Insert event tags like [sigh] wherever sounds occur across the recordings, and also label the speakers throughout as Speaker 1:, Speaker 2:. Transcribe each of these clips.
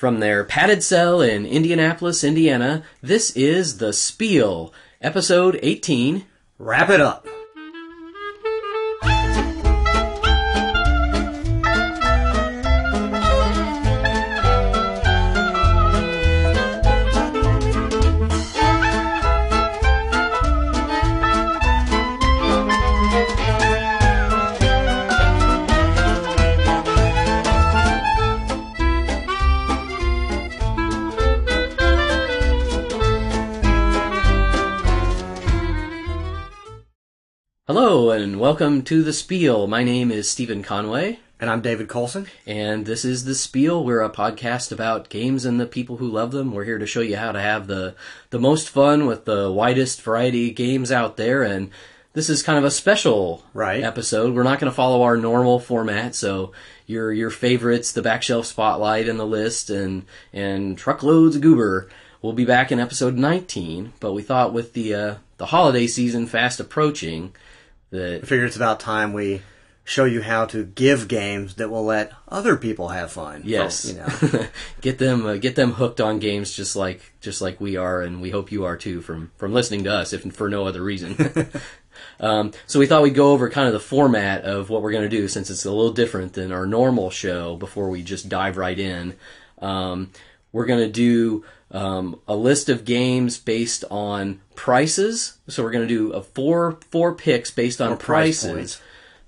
Speaker 1: From their padded cell in Indianapolis, Indiana, this is The Spiel, episode 18.
Speaker 2: Wrap it up.
Speaker 1: Welcome to The Spiel. My name is Stephen Conway,
Speaker 2: And I'm David Colson.
Speaker 1: and this is The Spiel. We're a podcast about games and the people who love them. We're here to show you how to have the, the most fun with the widest variety of games out there, and this is kind of a special
Speaker 2: Right.
Speaker 1: episode. We're not going to follow our normal format, so your your favorites, the back shelf spotlight and the list, and and truckloads of goober. We'll be back in episode 19, but we thought with the uh, the holiday season fast approaching that
Speaker 2: I figure it's about time we show you how to give games that will let other people have fun.
Speaker 1: Yes,
Speaker 2: you know. [laughs]
Speaker 1: get them uh, get them hooked on games just like just like we are, and we hope you are too from from listening to us, if for no other reason. [laughs] um, so we thought we'd go over kind of the format of what we're going to do, since it's a little different than our normal show. Before we just dive right in, um, we're going to do. Um, a list of games based on prices. So we're going to do a four four picks based on
Speaker 2: price
Speaker 1: prices.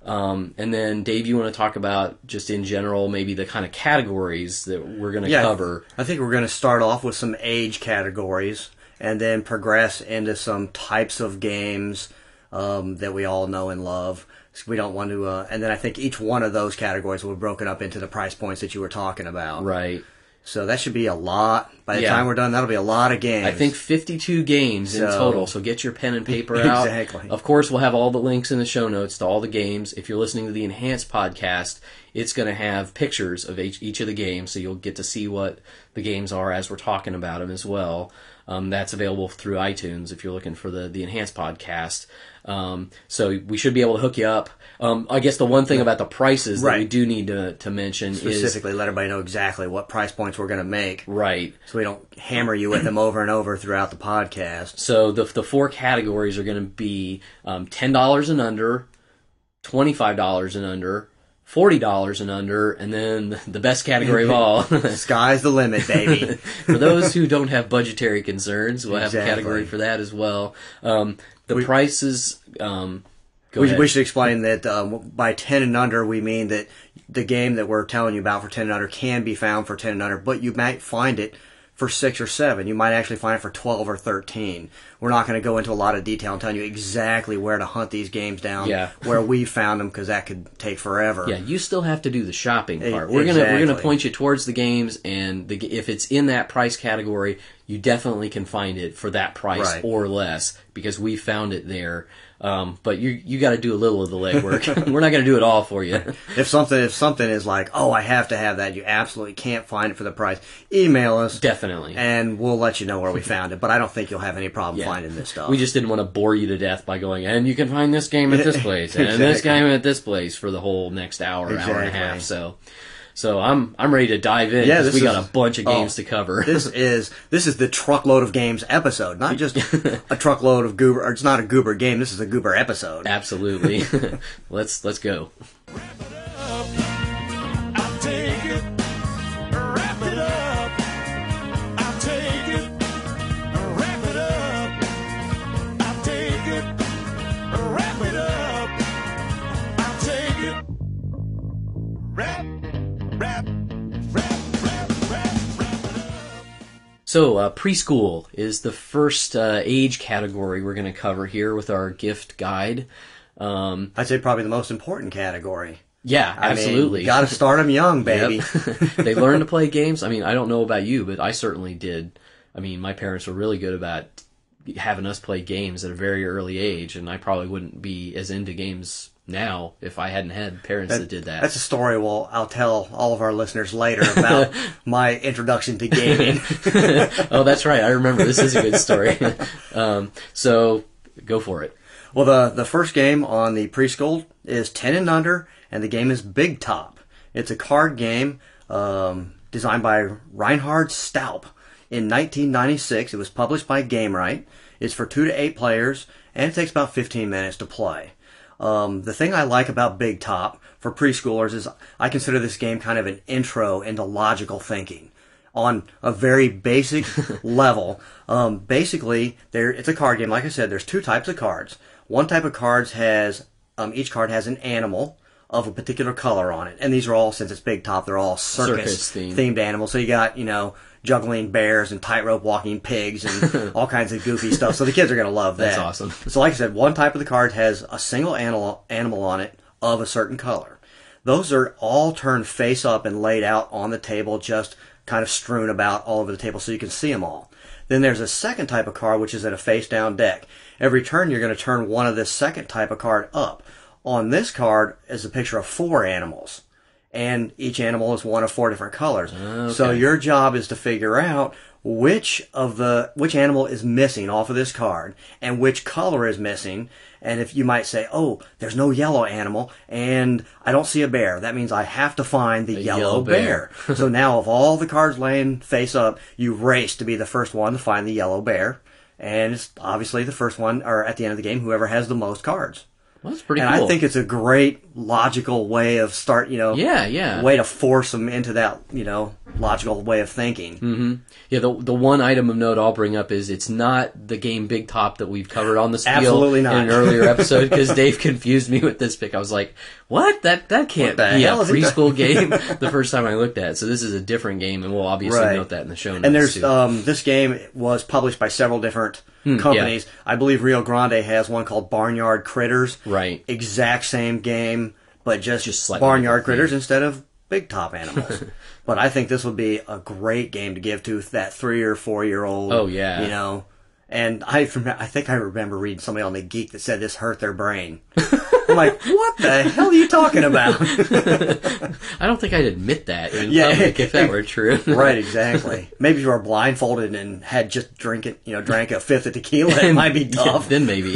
Speaker 1: Um, and then Dave, you want to talk about just in general, maybe the kind of categories that we're going to
Speaker 2: yeah,
Speaker 1: cover.
Speaker 2: I think we're going to start off with some age categories and then progress into some types of games um, that we all know and love. So we don't want to, uh, and then I think each one of those categories will be broken up into the price points that you were talking about.
Speaker 1: Right.
Speaker 2: So that should be a lot. By the
Speaker 1: Yeah.
Speaker 2: time we're done, that'll be a lot of games.
Speaker 1: I think 52 games in total. So get your pen and paper [laughs] out.
Speaker 2: Exactly.
Speaker 1: Of course, we'll have all the links in the show notes to all the games. If you're listening to the enhanced podcast, it's going to have pictures of each, each of the games, so you'll get to see what the games are as we're talking about them as well. Um, that's available through iTunes if you're looking for the the enhanced podcast. Um, so we should be able to hook you up. Um, I guess the one thing about the prices that we
Speaker 2: Right.
Speaker 1: do need to to mention is
Speaker 2: specifically let everybody know exactly what price points we're going to make.
Speaker 1: right.
Speaker 2: so we don't hammer you with them over and over throughout the podcast.
Speaker 1: So the the four categories are going to be um, ten dollars and under, twenty five dollars and under, forty dollars and under, and then the best category of [laughs] all.
Speaker 2: Sky's the limit, baby. [laughs]
Speaker 1: for those who don't have budgetary concerns, we'll have a
Speaker 2: Exactly.
Speaker 1: category for that as well. Um, the prices. Um,
Speaker 2: we, we should explain that um, by 10 and under, we mean that the game that we're telling you about for 10 and under can be found for 10 and under, but you might find it for 6 or 7. You might actually find it for 12 or 13. We're not going to go into a lot of detail and telling you exactly where to hunt these games down,
Speaker 1: Yeah. [laughs]
Speaker 2: where we found them, because that could take forever.
Speaker 1: Yeah, you still have to do the shopping part. We're gonna we're gonna point you towards the games, and the, if it's in that price category, you definitely can find it for that price
Speaker 2: Right.
Speaker 1: or less because we found it there. Um, but you you got to do a little of the legwork. [laughs] we're not gonna do it all for you. [laughs]
Speaker 2: If something if something is like, oh, I have to have that, you absolutely can't find it for the price. Email us,
Speaker 1: Definitely.
Speaker 2: and we'll let you know where we found it. But I don't think you'll have any problem
Speaker 1: Yeah.
Speaker 2: finding this stuff.
Speaker 1: We just didn't want to bore you to death by going, and you can find this game at this [laughs] place, and this
Speaker 2: Exactly.
Speaker 1: game at this place for the whole next hour, hour and a half. So, so I'm I'm ready to dive in.
Speaker 2: Yeah,
Speaker 1: we got a bunch of
Speaker 2: oh,
Speaker 1: games to cover. [laughs]
Speaker 2: this is this is the truckload of games episode, not just [laughs] a truckload of goober. Or it's not a goober game. This is a goober episode.
Speaker 1: Absolutely. [laughs] let's let's go. So, uh, preschool is the first uh, age category we're going to cover here with our gift guide. Um,
Speaker 2: I'd say probably the most important category.
Speaker 1: yeah,
Speaker 2: I
Speaker 1: absolutely.
Speaker 2: got to start them young, [laughs] baby.
Speaker 1: Yep. [laughs] they learn to [laughs] play games. I mean, I don't know about you, but I certainly did. I mean, my parents were really good about having us play games at a very early age, and I probably wouldn't be as into games now if I hadn't had parents that, did that.
Speaker 2: That's a story. Well, I'll tell all of our listeners later about [laughs] my introduction to gaming. [laughs]
Speaker 1: oh, that's right. I remember. This is a good story. [laughs] um, so go for it.
Speaker 2: Well, the the first game on the preschool is ten and under, and the game is Big Top. It's a card game. Um, designed by Reinhard Staupe. in 1996. It was published by Gamewright. It's for two to eight players, and it takes about 15 minutes to play. Um, the thing I like about Big Top for preschoolers is I consider this game kind of an intro into logical thinking on a very basic [laughs] level. Um, basically, there it's a card game. Like I said, there's two types of cards. One type of cards has um, each card has an animal of a particular color on it, and these are all since it's Big Top, they're all circus,
Speaker 1: Circus themed.
Speaker 2: themed animals. So you got you know juggling bears and tightrope walking pigs and [laughs] all kinds of goofy stuff. So the kids are going to love that.
Speaker 1: That's awesome.
Speaker 2: So like I said, one type of the card has a single animal animal on it of a certain color. Those are all turned face up and laid out on the table, just kind of strewn about all over the table so you can see them all. Then there's a second type of card which is at a face down deck. Every turn you're going to turn one of this second type of card up. On this card is a picture of four animals. And each animal is one of four different colors. Oh,
Speaker 1: so
Speaker 2: your job is to figure out which of the which animal is missing off of this card and which color is missing. And if you might say oh there's no yellow animal and i don't see a bear that means i have to find the yellow,
Speaker 1: yellow
Speaker 2: bear,
Speaker 1: bear. [laughs]
Speaker 2: so now of all the cards laying face up you race to be the first one to find the yellow bear. And it's obviously the first one or at the end of the game whoever has the most cards
Speaker 1: Well, that's pretty
Speaker 2: and
Speaker 1: cool.
Speaker 2: i think it's a great logical way of start you know
Speaker 1: Yeah, yeah.
Speaker 2: way to force them into that you know logical way of thinking Mm-hmm.
Speaker 1: Yeah, the the one item of note I'll bring up is it's not the game Big Top that we've covered on the spiel
Speaker 2: Absolutely not.
Speaker 1: in an earlier [laughs] episode because Dave confused me with this pick. I was like, "What? That that can't be a preschool game." [laughs] the first time I looked at it, so this is a different game, and we'll obviously
Speaker 2: Right.
Speaker 1: note that in the show notes.
Speaker 2: And there's um, this game was published by several different Hmm, companies. I believe Rio Grande has one called Barnyard Critters.
Speaker 1: Right.
Speaker 2: Exact same game, but just,
Speaker 1: Just
Speaker 2: Barnyard Critters instead of Big Top Animals. [laughs] but I think this would be a great game to give to that three or four year old.
Speaker 1: Oh, yeah.
Speaker 2: You know. And I, I think I remember reading somebody on the Geek that said this hurt their brain. [laughs] I'm like, what the hell are you talking about? [laughs]
Speaker 1: I don't think I'd admit that in
Speaker 2: Yeah.
Speaker 1: public if that were true. [laughs]
Speaker 2: Right, exactly. Maybe if you were blindfolded and had just drink it, you know, drank a fifth of tequila, it [laughs] might be
Speaker 1: Yeah,
Speaker 2: tough.
Speaker 1: then maybe.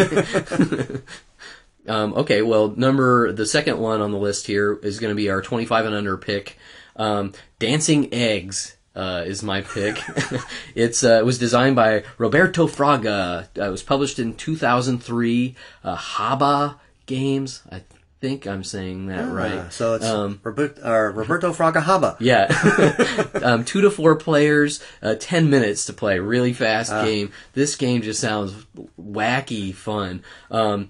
Speaker 1: um, okay, well, number the second one on the list here is going to be our 25 and under pick. Um, Dancing Eggs uh, is my pick. it's uh, it was designed by Roberto Fraga. Uh, it was published in 2003. Uh, Haba Games. I think I'm saying that right.
Speaker 2: Uh, so it's
Speaker 1: Um,
Speaker 2: Robert, uh, Roberto Fragahaba.
Speaker 1: yeah. [laughs] [laughs] um, two to four players, uh, ten minutes to play. Really fast
Speaker 2: Ah.
Speaker 1: game. This game just sounds wacky fun. Um,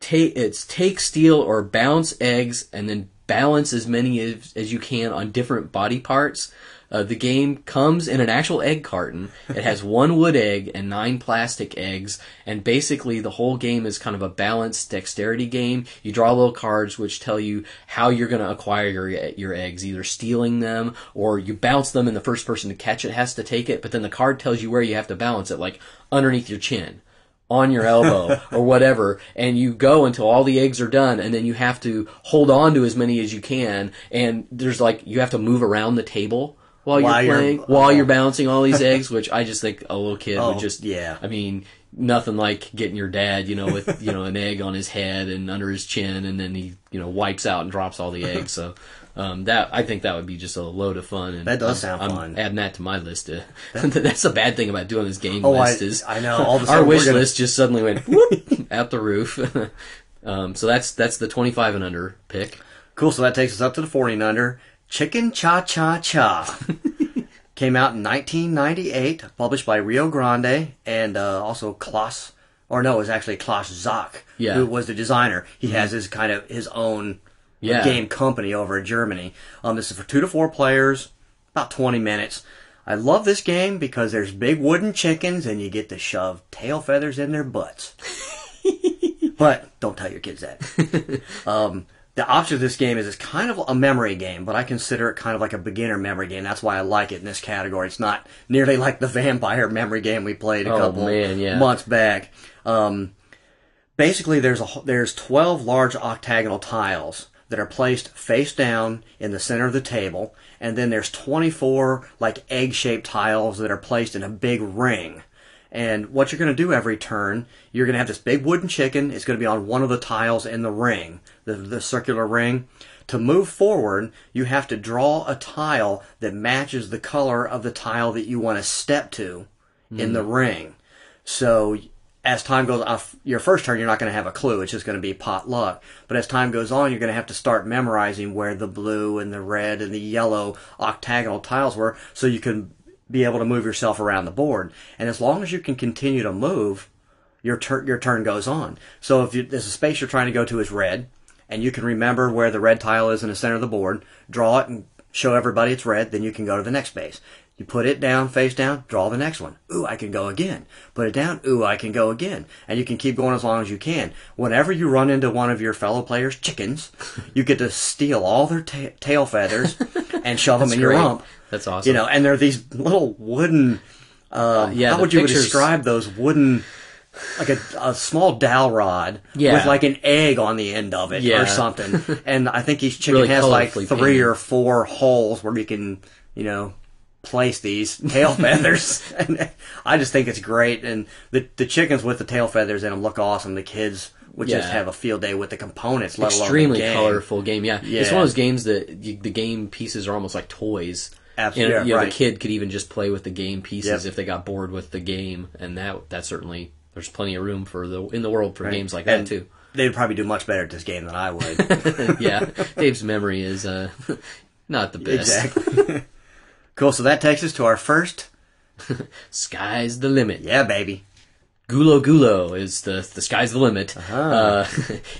Speaker 1: take it's take, steal, or bounce eggs, and then balance as many as, as you can on different body parts. Uh, the game comes in an actual egg carton. It has [laughs] one wood egg and nine plastic eggs, and basically the whole game is kind of a balanced dexterity game. You draw little cards which tell you how you're going to acquire your your eggs, either stealing them or you bounce them, and the first person to catch it has to take it. But then the card tells you where you have to balance it, like underneath your chin on your elbow [laughs] or whatever and you go until all the eggs are done and then you have to hold on to as many as you can and there's like you have to move around the table while,
Speaker 2: While
Speaker 1: you're
Speaker 2: you're-
Speaker 1: playing while
Speaker 2: oh.
Speaker 1: you're bouncing all these [laughs] eggs which I just think a little kid
Speaker 2: Oh,
Speaker 1: would just
Speaker 2: yeah.
Speaker 1: I mean nothing like getting your dad you know with you know an egg on his head and under his chin and then he you know wipes out and drops all the eggs so um, that I think that would be just a load of fun. And
Speaker 2: That does
Speaker 1: I'm-
Speaker 2: sound
Speaker 1: I'm
Speaker 2: fun.
Speaker 1: Adding that to my list. To, [laughs] that's the bad thing about doing this game
Speaker 2: Oh, I-
Speaker 1: list is
Speaker 2: I know, all of a [laughs]
Speaker 1: our
Speaker 2: sudden
Speaker 1: wish
Speaker 2: gonna-
Speaker 1: list just suddenly went whoop, out the roof. um, so that's that's the 25 and under pick.
Speaker 2: Cool. So that takes us up to the 40 and under. Chicken Cha Cha Cha. [laughs] Came out in 1998, published by Rio Grande and uh, also Klaus, or no, it was actually Klaus Zoch,
Speaker 1: Yeah. Mm-hmm.
Speaker 2: who was the designer. He has his kind of his own
Speaker 1: Yeah.
Speaker 2: game company over in Germany. Um, this is for two to four players, about 20 minutes. I love this game because there's big wooden chickens and you get to shove tail feathers in their butts. [laughs] but don't tell your kids that. [laughs] um, the option of this game is it's kind of a memory game, but I consider it kind of like a beginner memory game. That's why I like it in this category. It's not nearly [laughs] like the vampire memory game we played a
Speaker 1: Oh,
Speaker 2: couple
Speaker 1: man, yeah.
Speaker 2: months back. Um, basically, there's a there's 12 large octagonal tiles that are placed face down in the center of the table, and then there's 24 like egg-shaped tiles that are placed in a big ring. And what you're going to do every turn, you're going to have this big wooden chicken. It's going to be on one of the tiles in the ring, the, the circular ring. To move forward, you have to draw a tile that matches the color of the tile that you want to step to in the hmm. ring. So as time goes off, your first turn, you're not going to have a clue. It's just going to be pot luck. But as time goes on, you're going to have to start memorizing where the blue and the red and the yellow octagonal tiles were so you can be able to move yourself around the board. And as long as you can continue to move, your turn your turn goes on. So if you, there's a space you're trying to go to is red, and you can remember where the red tile is in the center of the board, draw it and show everybody it's red, then you can go to the next space. You put it down, face down, draw the next one. Ooh, I can go again. Put it down. Ooh, I can go again. And you can keep going as long as you can. Whenever you run into one of your fellow players' chickens, [laughs] you get to steal all their ta- tail feathers [laughs] and shove them in your
Speaker 1: great.
Speaker 2: rump.
Speaker 1: That's awesome.
Speaker 2: You know, and they're these little wooden. Uh,
Speaker 1: yeah,
Speaker 2: how would you
Speaker 1: pictures-
Speaker 2: describe those wooden? Like a, a small dowel rod
Speaker 1: Yeah.
Speaker 2: with like an egg on the end of it
Speaker 1: Yeah.
Speaker 2: or something. [laughs] And I think each chicken
Speaker 1: Really
Speaker 2: has like three
Speaker 1: painted.
Speaker 2: or four holes where you can, you know, place these [laughs] tail feathers. [laughs] and I just think it's great. And the the chickens with the tail feathers in them look awesome. The kids would just have a field day with the components, let
Speaker 1: extremely
Speaker 2: game.
Speaker 1: colorful game. Yeah. it's one of those games that you, the game pieces are almost like toys.
Speaker 2: Absolutely,
Speaker 1: And, you know,
Speaker 2: right.
Speaker 1: the kid could even just play with the game pieces
Speaker 2: Yep.
Speaker 1: if they got bored with the game, and that that certainly there's plenty of room for the in the world for
Speaker 2: Right.
Speaker 1: games like
Speaker 2: And
Speaker 1: that too.
Speaker 2: They'd probably do much better at this game than I would. [laughs]
Speaker 1: yeah, Dave's memory is uh, [laughs] not the best.
Speaker 2: exactly. [laughs] cool. So that takes us to our first.
Speaker 1: Sky's the limit.
Speaker 2: Yeah, baby.
Speaker 1: Gulo gulo is the the sky's the limit.
Speaker 2: Uh-huh.
Speaker 1: Uh,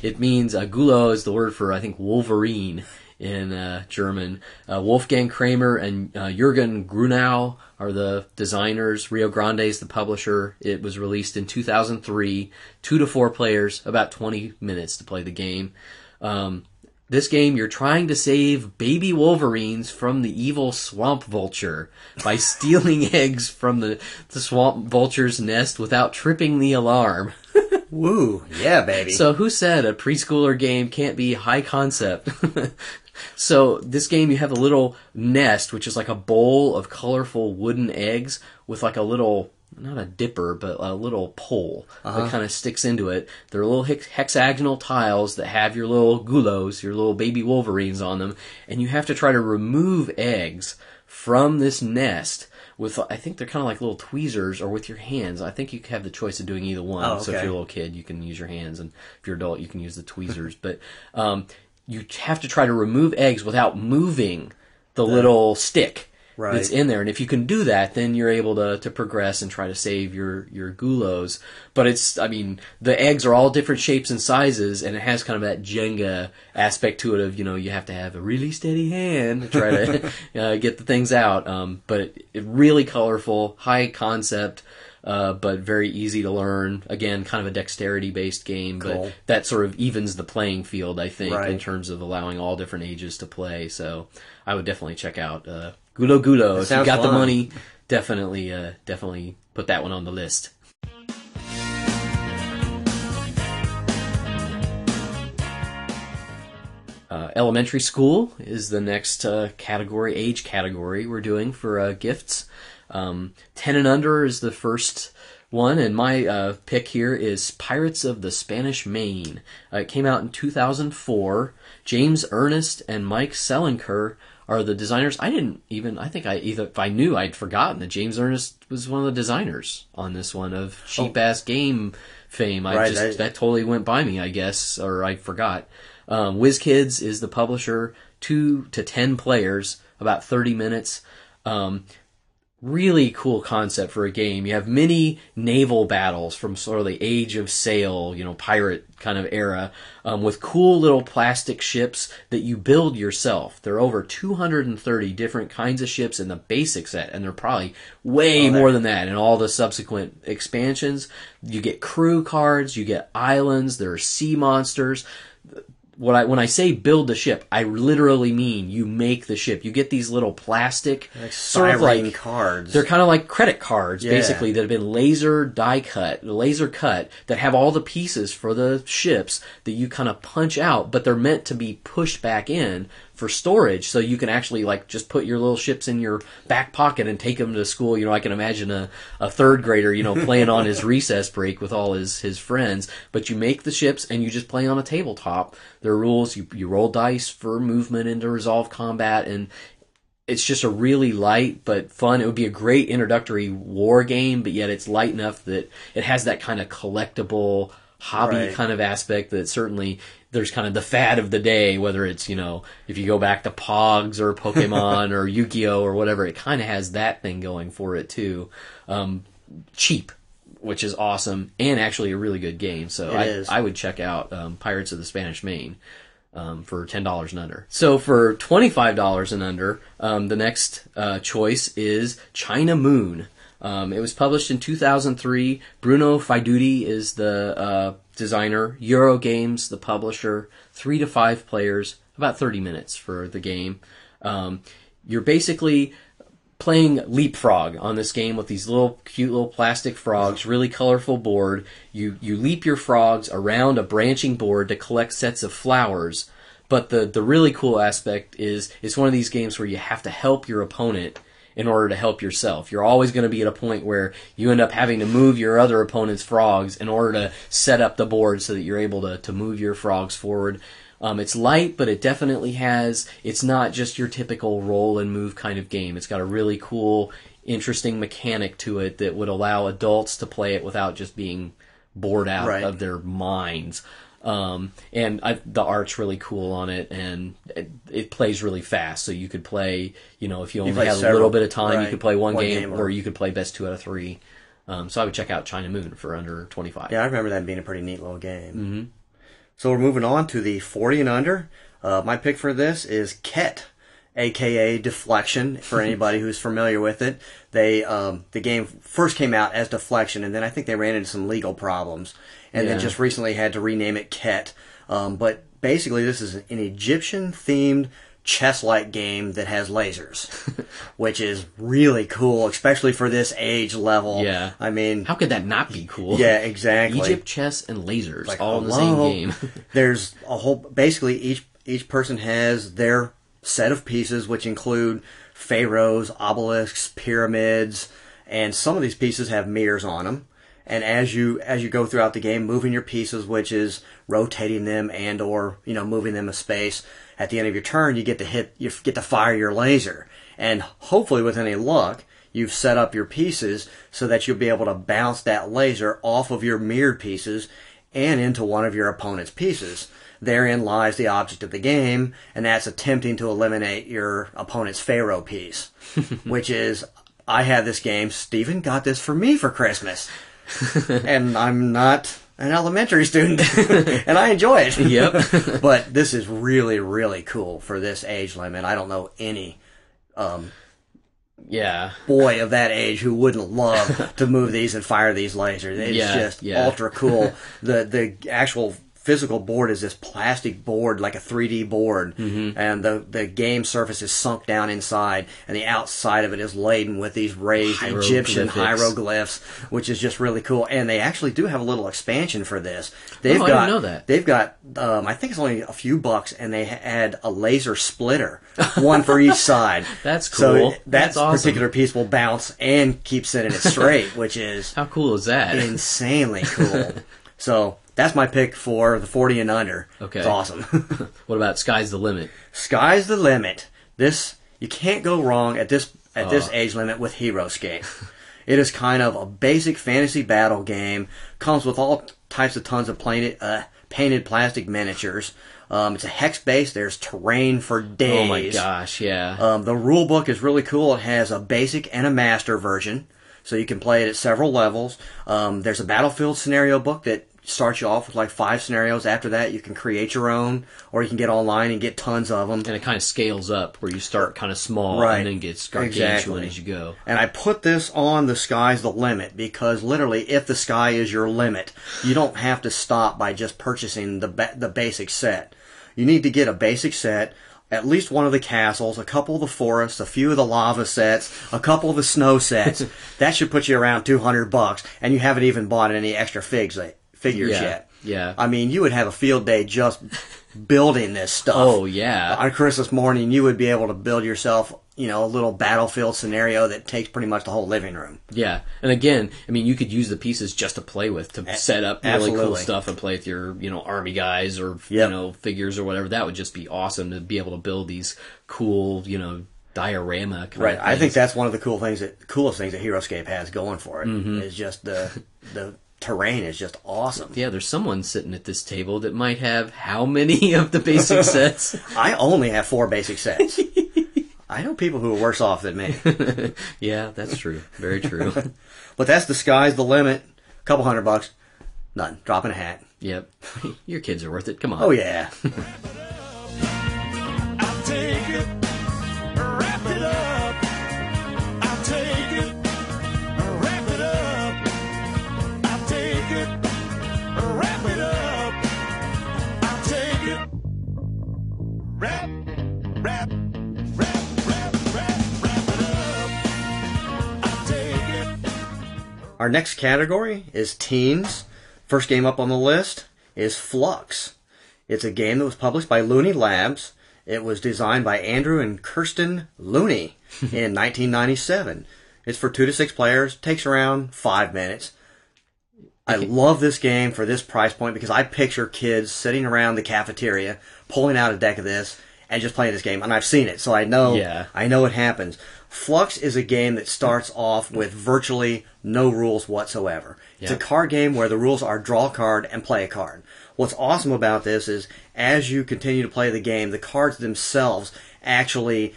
Speaker 1: it means uh, gulo is the word for I think Wolverine in uh, German. Uh, Wolfgang Kramer and uh, Jürgen Grunau are the designers. Rio Grande is the publisher. It was released in 2003. Two to four players, about 20 minutes to play the game. Um, this game, you're trying to save baby wolverines from the evil swamp vulture by [laughs] stealing eggs from the, the swamp vulture's nest without tripping the alarm. [laughs]
Speaker 2: Woo. Yeah, baby.
Speaker 1: So who said a preschooler game can't be high concept? [laughs] so this game you have a little nest which is like a bowl of colorful wooden eggs with like a little not a dipper but a little pole that kind of sticks into it. They're little hex- hexagonal tiles that have your little gulos, your little baby wolverines on them, and you have to try to remove eggs from this nest with I think they're kind of like little tweezers or with your hands. I think you have the choice of doing either one.
Speaker 2: Oh,
Speaker 1: So if you're a little kid, you can use your hands, and if you're adult, you can use the tweezers. but um, you have to try to remove eggs without moving the little stick
Speaker 2: Right.
Speaker 1: that's in there. And if you can do that, then you're able to, to progress and try to save your your gulos. But it's, I mean, the eggs are all different shapes and sizes, and it has kind of that Jenga aspect to it of you know you have to have a really steady hand to try to [laughs] uh, get the things out. Um, but it, it really colorful, high concept. Uh, but very easy to learn. Again, kind of a dexterity based game,
Speaker 2: Cool.
Speaker 1: but that sort of evens the playing field, I think, in terms of allowing all different ages to play. So I would definitely check out uh, Gulo Gulo. If you got the money, definitely, uh, definitely put that one on the list. Uh, elementary school is the next uh, category, age category we're doing for uh, gifts. Um, 10 and under is the first one, and my uh, pick here is Pirates of the Spanish Main. Uh, it came out in 2004. James Ernest and Mike Selinker are the designers. I didn't even, I think I either, if I knew, I'd forgotten that James Ernest was one of the designers on this one of cheap ass game fame. I
Speaker 2: Right,
Speaker 1: just,
Speaker 2: I-
Speaker 1: that totally went by me, I guess, or I forgot. Um, WizKids is the publisher, two to ten players, about 30 minutes. Um, really cool concept for a game. You have many naval battles from sort of the age of sail, you know, pirate kind of era, um, with cool little plastic ships that you build yourself. There are over 230 different kinds of ships in the basic set, and there are probably way more than that in all the subsequent expansions. You get crew cards, you get islands, there are sea monsters what I when I say build the ship, I literally mean you make the ship. You get these little plastic sort of like
Speaker 2: cards.
Speaker 1: they're kind of like credit cards,
Speaker 2: Yeah.
Speaker 1: basically, that have been laser die cut, laser cut, that have all the pieces for the ships that you kind of punch out, but they're meant to be pushed back in for storage, so you can actually like just put your little ships in your back pocket and take them to school. You know, I can imagine a, a third grader, you know, [laughs] playing on his recess break with all his his friends. But you make the ships and you just play on a tabletop. There are rules. You you roll dice for movement and to resolve combat, and it's just a really light but fun. It would be a great introductory war game, but yet it's light enough that it has that kind of collectible hobby
Speaker 2: Right.
Speaker 1: kind of aspect that certainly there's kind of the fad of the day, whether it's, you know, if you go back to Pogs or Pokemon [laughs] or Yu-Gi-Oh or whatever, it kind of has that thing going for it too. Um, cheap, which is awesome and actually a really good game. So I. I would check out um, Pirates of the Spanish Main um, for ten dollars and under. So for twenty five dollars and under, um, the next uh, choice is China Moon. Um, it was published in 2003. Bruno Faidutti is the uh, designer. Eurogames, the publisher. Three to five players, about 30 minutes for the game. Um, you're basically playing leapfrog on this game with these little cute little plastic frogs, really colorful board. You you leap your frogs around a branching board to collect sets of flowers. But the the really cool aspect is it's one of these games where you have to help your opponent in order to help yourself. You're always going to be at a point where you end up having to move your other opponent's frogs in order to set up the board so that you're able to, to move your frogs forward. Um, it's light, but it definitely has. It's not just your typical roll and move kind of game. It's got a really cool, interesting mechanic to it that would allow adults to play it without just being bored out
Speaker 2: Right.
Speaker 1: of their minds. Um, and I, the art's really cool on it, and it, it plays really fast. So you could play, you know, if you only
Speaker 2: play
Speaker 1: had a little bit of time, you could play one,
Speaker 2: One
Speaker 1: game,
Speaker 2: game
Speaker 1: or
Speaker 2: or-
Speaker 1: you could play best two out of three. Um, so I would check out China Moon for under twenty five.
Speaker 2: Yeah, I remember that being a pretty neat little game. Mm-hmm. So we're moving on to the 40 and under. Uh, my pick for this is Khet, aka Deflexion. For [laughs] anybody who's familiar with it, they um, the game first came out as Deflexion, and then I think they ran into some legal problems, and then just recently had to rename it Khet. Um, but basically, this is an Egyptian themed chess-like game that has lasers, [laughs] which is really cool, especially for this age level.
Speaker 1: Yeah.
Speaker 2: I mean,
Speaker 1: How could that not be cool?
Speaker 2: yeah, exactly.
Speaker 1: Egypt chess and lasers
Speaker 2: Like,
Speaker 1: all in the same game. [laughs]
Speaker 2: There's a whole. Basically, each each person has their set of pieces, which include pharaohs, obelisks, pyramids, and some of these pieces have mirrors on them. And as you as you go throughout the game, moving your pieces, which is rotating them and or you know moving them a space. At the end of your turn, you get to hit, you get to fire your laser, and hopefully, with any luck, you've set up your pieces so that you'll be able to bounce that laser off of your mirrored pieces and into one of your opponent's pieces. Therein lies the object of the game, and that's attempting to eliminate your opponent's Pharaoh piece, [laughs] which is, I have this game, Stephen got this for me for Christmas. [laughs] and I'm not an elementary student, [laughs] and I enjoy it. [laughs]
Speaker 1: Yep.
Speaker 2: but this is really, really cool for this age limit. I don't know any Um,
Speaker 1: yeah.
Speaker 2: boy of that age who wouldn't love to move these and fire these lasers. It's
Speaker 1: Yeah,
Speaker 2: just
Speaker 1: yeah.
Speaker 2: ultra cool. the the actual physical board is this plastic board, like a 3D board,
Speaker 1: Mm-hmm.
Speaker 2: and the the game surface is sunk down inside, and the outside of it is laden with these raised Egyptian hieroglyphs, which is just really cool. And they actually do have a little expansion for this. They've
Speaker 1: Oh, I didn't
Speaker 2: got
Speaker 1: know that.
Speaker 2: they've got um, I think it's only a few bucks, and they had a laser splitter, one for each [laughs] side.
Speaker 1: That's
Speaker 2: So
Speaker 1: cool.
Speaker 2: that
Speaker 1: That's awesome.
Speaker 2: particular piece will bounce and keep setting it straight, which is [laughs]
Speaker 1: How cool is that?
Speaker 2: insanely cool. [laughs] so that's my pick for the 40 and under.
Speaker 1: Okay.
Speaker 2: It's awesome. [laughs] [laughs]
Speaker 1: what about Sky's the Limit?
Speaker 2: Sky's the limit. This you can't go wrong at this at
Speaker 1: Uh.
Speaker 2: this age limit with Heroscape. [laughs] it is kind of a basic fantasy battle game. Comes with all types of tons of painted uh, painted plastic miniatures. Um, it's a hex base. There's terrain for days.
Speaker 1: Oh my gosh, yeah.
Speaker 2: Um, the rule book is really cool. It has a basic and a master version, so you can play it at several levels. Um, there's a battlefield scenario book that starts you off with like five scenarios. After that, you can create your own, or you can get online and get tons of them.
Speaker 1: and it kind of scales up where you start kind of small
Speaker 2: Right.
Speaker 1: and then gets gargantuan
Speaker 2: Exactly.
Speaker 1: as you go.
Speaker 2: And I put this on the sky's the limit because literally, if the sky is your limit, you don't have to stop by just purchasing the ba- the basic set. You need to get a basic set, at least one of the castles, a couple of the forests, a few of the lava sets, a couple of the snow sets. [laughs] that should put you around two hundred bucks, and you haven't even bought any extra figs figures
Speaker 1: Yeah,
Speaker 2: yet.
Speaker 1: Yeah.
Speaker 2: I mean, you would have a field day just building this stuff.
Speaker 1: Oh yeah.
Speaker 2: On Christmas morning, you would be able to build yourself, you know, a little battlefield scenario that takes pretty much the whole living room.
Speaker 1: Yeah, and again, I mean, you could use the pieces just to play with to set up really cool stuff and play with your, you know, army guys or
Speaker 2: Yep.
Speaker 1: you know figures or whatever. That would just be awesome to be able to build these cool, you know, diorama. Kind
Speaker 2: Right.
Speaker 1: Of
Speaker 2: I think that's one of the cool things that coolest things that Heroscape has going for it is
Speaker 1: Mm-hmm.
Speaker 2: just the the terrain is just awesome.
Speaker 1: Yeah, there's someone sitting at this table that might have how many [laughs] of the basic [laughs] sets?
Speaker 2: I only have four basic sets. I know people who are worse off than me. [laughs]
Speaker 1: yeah, that's true. Very true.
Speaker 2: But that's the sky's the limit. A couple hundred bucks. None. Dropping a hat.
Speaker 1: yep. Your kids are worth it. Come on.
Speaker 2: Oh yeah. Our next category is teens. First game up on the list is Fluxx. It's a game that was published by Looney Labs. It was designed by Andrew and Kirsten Looney [laughs] in 1997. It's for two to six players. Takes around five minutes. I love this game for this price point because I picture kids sitting around the cafeteria, pulling out a deck of this, and just playing this game. And I've seen it, so I know.
Speaker 1: Yeah.
Speaker 2: I know it happens. Fluxx is a game that starts off with virtually no rules whatsoever. It's a card game where the rules are draw a card and play a card. What's awesome about this is as you continue to play the game, the cards themselves actually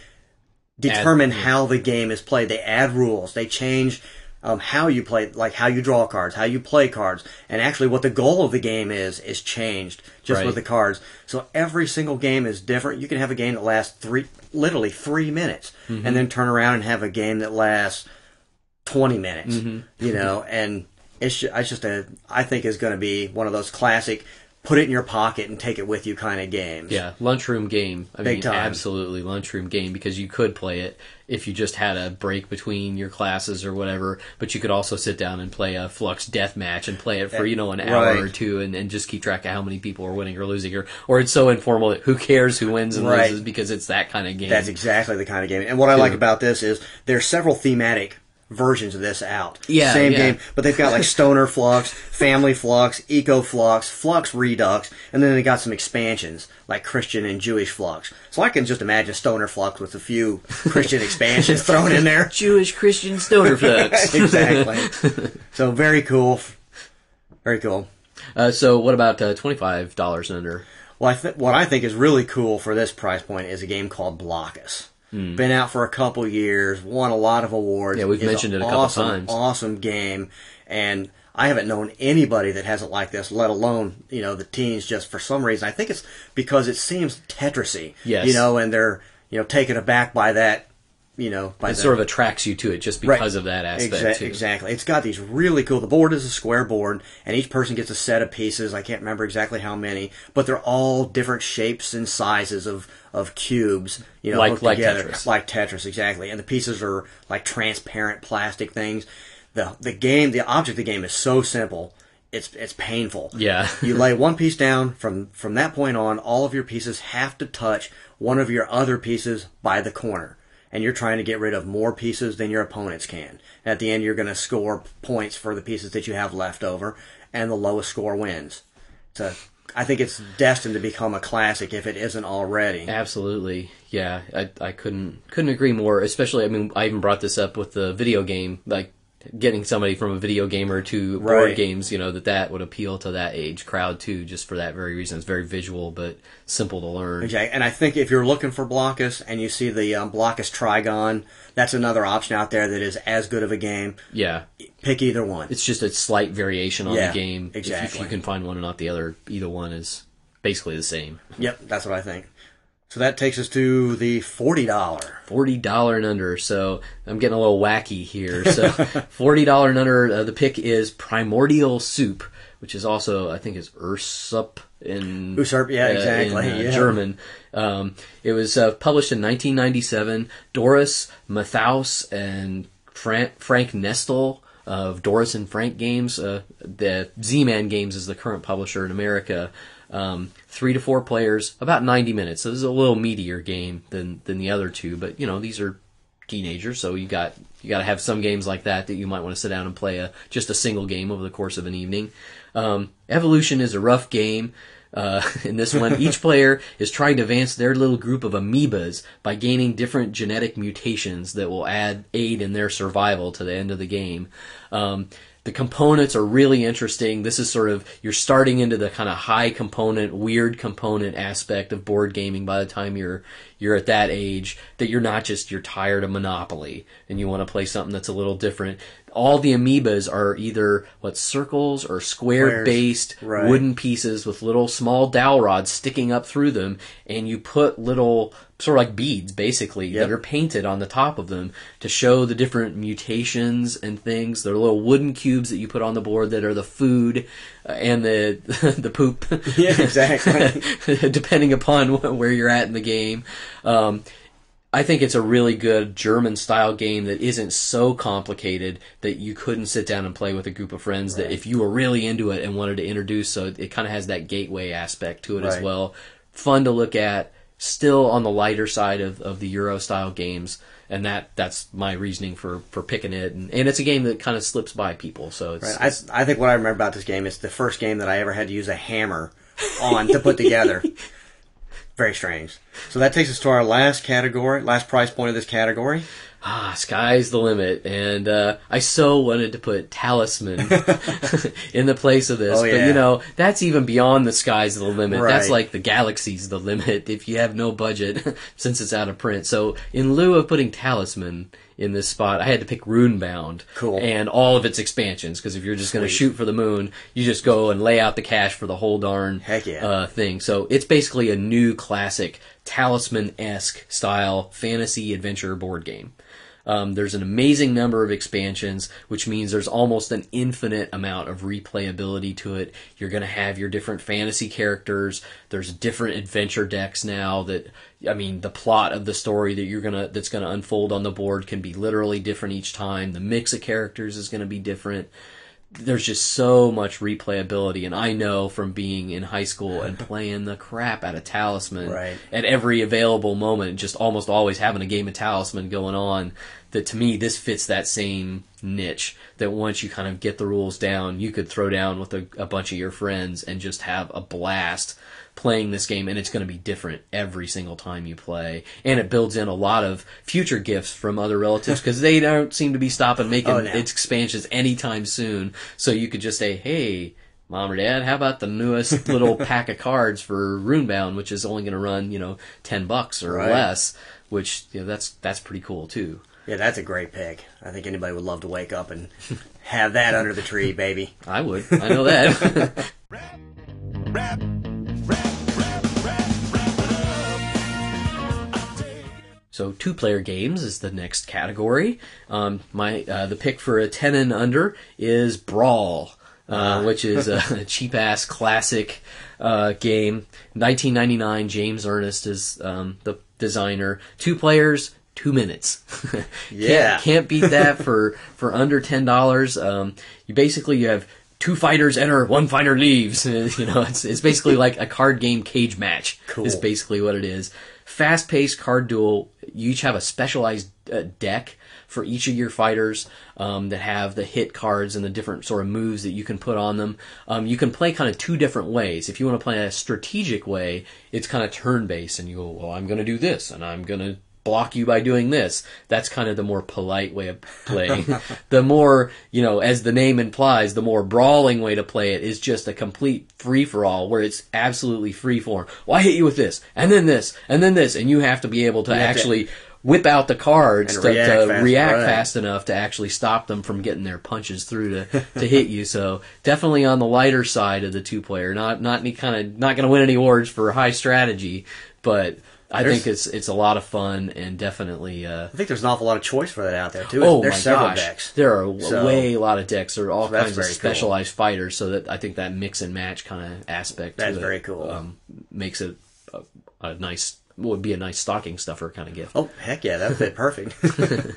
Speaker 2: determine how the game is played. They add rules. They change um, how you play, like how you draw cards, how you play cards, and actually what the goal of the game is is changed just
Speaker 1: Right.
Speaker 2: with the cards. So every single game is different. You can have a game that lasts three, literally three minutes, and then turn around and have a game that lasts twenty minutes. You know, and it's ju- it's just a I think is going to be one of those classic. Put it in your pocket and take it with you kind of games.
Speaker 1: Yeah, lunchroom game. I
Speaker 2: Big
Speaker 1: mean,
Speaker 2: time.
Speaker 1: absolutely lunchroom game because you could play it if you just had a break between your classes or whatever. But you could also sit down and play a Fluxx death match and play it for you know an hour
Speaker 2: Right.
Speaker 1: or two and, and just keep track of how many people are winning or losing or or it's so informal that who cares who wins and
Speaker 2: Right.
Speaker 1: loses because it's that kind of game.
Speaker 2: That's exactly the kind of game. And what I like about this is there's several thematic versions of this out.
Speaker 1: Yeah,
Speaker 2: Same
Speaker 1: yeah.
Speaker 2: game, but they've got like [laughs] Stoner Fluxx, Family Fluxx, Eco Fluxx, Fluxx Redux, and then they got some expansions like Christian and Jewish Fluxx. So I can just imagine Stoner Fluxx with a few Christian [laughs] expansions thrown in there.
Speaker 1: Jewish Christian stoner [laughs] Fluxx.
Speaker 2: exactly. so very cool. Very cool.
Speaker 1: uh, so what about uh, twenty five dollars and under?
Speaker 2: Well, I th- what I think is really cool for this price point is a game called Blokus. Hmm. Been out for a couple years, won a lot of awards.
Speaker 1: Yeah, we've
Speaker 2: It's
Speaker 1: mentioned it a couple
Speaker 2: awesome,
Speaker 1: times.
Speaker 2: Awesome game, and I haven't known anybody that hasn't liked this. Let alone you know the teens. Just for some reason, I think it's because it seems Tetrisy.
Speaker 1: Yes.
Speaker 2: You know, and they're you know taken aback by that. You know, by
Speaker 1: It
Speaker 2: the,
Speaker 1: sort of attracts you to it just
Speaker 2: Right.
Speaker 1: because of that aspect
Speaker 2: Exa-
Speaker 1: too.
Speaker 2: Exactly. It's got these really cool. The board is a square board, and each person gets a set of pieces. I can't remember exactly how many, but they're all different shapes and sizes of of cubes. You know,
Speaker 1: Like- like
Speaker 2: together,
Speaker 1: Tetris.
Speaker 2: like Tetris, exactly. And the pieces are like transparent plastic things. the The game, the object of the game is so simple. It's it's painful.
Speaker 1: Yeah. [laughs]
Speaker 2: you lay one piece down. From from that point on, all of your pieces have to touch one of your other pieces by the corner and you're trying to get rid of more pieces than your opponents can. At the end, you're going to score points for the pieces that you have left over, and the lowest score wins. So I think it's destined to become a classic if it isn't already.
Speaker 1: Absolutely, yeah. I I couldn't couldn't agree more. Especially, I mean, I even brought this up with the video game, like getting somebody from a video gamer to board
Speaker 2: Right.
Speaker 1: games. You know that that would appeal to that age crowd too, just for that very reason. It's very visual, but simple to learn.
Speaker 2: Okay, and I think if you're looking for Blokus and you see the um, Blokus Trigon, that's another option out there that is as good of a game.
Speaker 1: Yeah,
Speaker 2: Pick either one.
Speaker 1: it's just a slight variation on
Speaker 2: Yeah,
Speaker 1: the game. If- If, you can find one and not the other, either one is basically the same.
Speaker 2: Yep, that's what I think. So that takes us to the forty dollar.
Speaker 1: forty dollar and under. So I'm getting a little wacky here. So [laughs] forty dollar and under. Uh, the pick is Primordial Soup, which is also I think is Ursup in
Speaker 2: Usurp, yeah,
Speaker 1: uh,
Speaker 2: exactly,
Speaker 1: in, uh,
Speaker 2: yeah.
Speaker 1: German. Um, it was uh, published in 1997. Doris Matthäus and Frank, Frank Nestel of Doris and Frank Games. Uh, the Z-Man Games is the current publisher in America. Um, three to four players, about 90 minutes. So this is a little meatier game than than the other two, but you know these are teenagers, so you got you got to have some games like that that you might want to sit down and play a just a single game over the course of an evening. Um, Evolution is a rough game. Uh, [laughs] in this one, each player is trying to advance their little group of amoebas by gaining different genetic mutations that will add aid in their survival to the end of the game. Um, the components are really interesting. This is sort of you're starting into the kind of high component, weird component aspect of board gaming by the time you're you're at that age that you're not just you're tired of Monopoly and you want to play something that's a little different. All the amoebas are either what circles or square based
Speaker 2: Right.
Speaker 1: wooden pieces with little small dowel rods sticking up through them, and you put little sort of like beads basically
Speaker 2: Yep.
Speaker 1: that are painted on the top of them to show the different mutations and things. They're little wooden cubes that you put on the board that are the food uh, and the [laughs] the poop.
Speaker 2: Yeah, exactly. [laughs]
Speaker 1: depending upon where you're at in the game. Um, I think it's a really good German style game that isn't so complicated that you couldn't sit down and play with a group of friends. That if you were really into it and wanted to introduce, so it kind of has that gateway aspect to it as well. Fun to look at, still on the lighter side of, of the Euro style games, and that that's my reasoning for, for picking it. And, and it's a game that kind of slips by people, so it's,
Speaker 2: Right. I, I think what I remember about this game is the first game that I ever had to use a hammer on to put together. [laughs] Very strange. So that takes us to our last category, last price point of this category.
Speaker 1: Ah, sky's the limit. And uh, I so wanted to put Talisman [laughs] [laughs] in the place of this,
Speaker 2: Oh,
Speaker 1: but
Speaker 2: yeah.
Speaker 1: you know that's even beyond the sky's the limit. That's like the galaxy's the limit if you have no budget [laughs] since it's out of print. So in lieu of putting Talisman in this spot, I had to pick Runebound
Speaker 2: Cool.
Speaker 1: and all of its expansions because if you're just going to shoot for the moon, you just go and lay out the cash for the whole darn
Speaker 2: Heck yeah.
Speaker 1: uh, thing. So it's basically a new classic talisman esque style fantasy adventure board game. Um, there's an amazing number of expansions, which means there's almost an infinite amount of replayability to it. You're going to have your different fantasy characters. There's different adventure decks now that, I mean, the plot of the story that you're gonna that's gonna unfold on the board can be literally different each time. The mix of characters is going to be different there's just so much replayability and I know from being in high school and [laughs] playing the crap out of Talisman
Speaker 2: Right.
Speaker 1: at every available moment, just almost always having a game of Talisman going on, that to me this fits that same niche that once you kind of get the rules down, you could throw down with a, a bunch of your friends and just have a blast playing this game and it's going to be different every single time you play and it builds in a lot of future gifts from other relatives because they don't seem to be stopping making [laughs]
Speaker 2: Oh, no.
Speaker 1: its expansions anytime soon so you could just say hey mom or dad how about the newest little [laughs] pack of cards for runebound which is only going to run you know 10 bucks or
Speaker 2: Right.
Speaker 1: less which you know, that's that's pretty cool too
Speaker 2: Yeah, that's a great pick. I think anybody would love to wake up and have that under the tree, baby. [laughs]
Speaker 1: i would i know that
Speaker 3: Rap, rap, rap,
Speaker 1: So two player games is the next category. Um, my uh, the pick for a ten and under is Brawl, uh, [laughs] which is a cheap ass classic uh, game. 1999. James Ernest is um, the designer. Two players. Two minutes. [laughs]
Speaker 2: Yeah.
Speaker 1: can't, can't beat that for for under ten dollars. Um, you basically you have two fighters enter, one fighter leaves. [laughs] you know, it's it's basically like a card game cage match.
Speaker 2: Cool.
Speaker 1: Is basically what it is. Fast paced card duel. You each have a specialized uh, deck for each of your fighters um, that have the hit cards and the different sort of moves that you can put on them. Um, you can play kind of two different ways. If you want to play a strategic way, it's kind of turn based, and you go, well, I'm going to do this, and I'm going to block you by doing this. That's kind of the more polite way of playing. [laughs] the more, you know, as the name implies, the more brawling way to play it is just a complete free for all where it's absolutely free form. Well, I hit you with this, and then this, and then this, and you have to be able to
Speaker 2: have to-
Speaker 1: actually whip out the cards to
Speaker 2: react
Speaker 1: to
Speaker 2: fast,
Speaker 1: react
Speaker 2: right.
Speaker 1: fast enough to actually stop them from getting their punches through to, to hit you. So definitely on the lighter side of the two player. Not not any kind of not going to win any awards for high strategy, but I
Speaker 2: There's-
Speaker 1: think it's it's a lot of fun and definitely. Uh,
Speaker 2: I think there's an awful lot of choice for that out there too.
Speaker 1: oh
Speaker 2: there's
Speaker 1: my
Speaker 2: several
Speaker 1: gosh,
Speaker 2: decks.
Speaker 1: there are
Speaker 2: So-
Speaker 1: way a lot of decks. There are all
Speaker 2: So
Speaker 1: kinds of
Speaker 2: very cool.
Speaker 1: specialized fighters. So that I think that mix and match kind of aspect.
Speaker 2: That's
Speaker 1: to it,
Speaker 2: very cool.
Speaker 1: Um, makes it a, a nice would be a nice stocking stuffer kind of gift.
Speaker 2: Oh heck yeah, that would fit perfect. [laughs]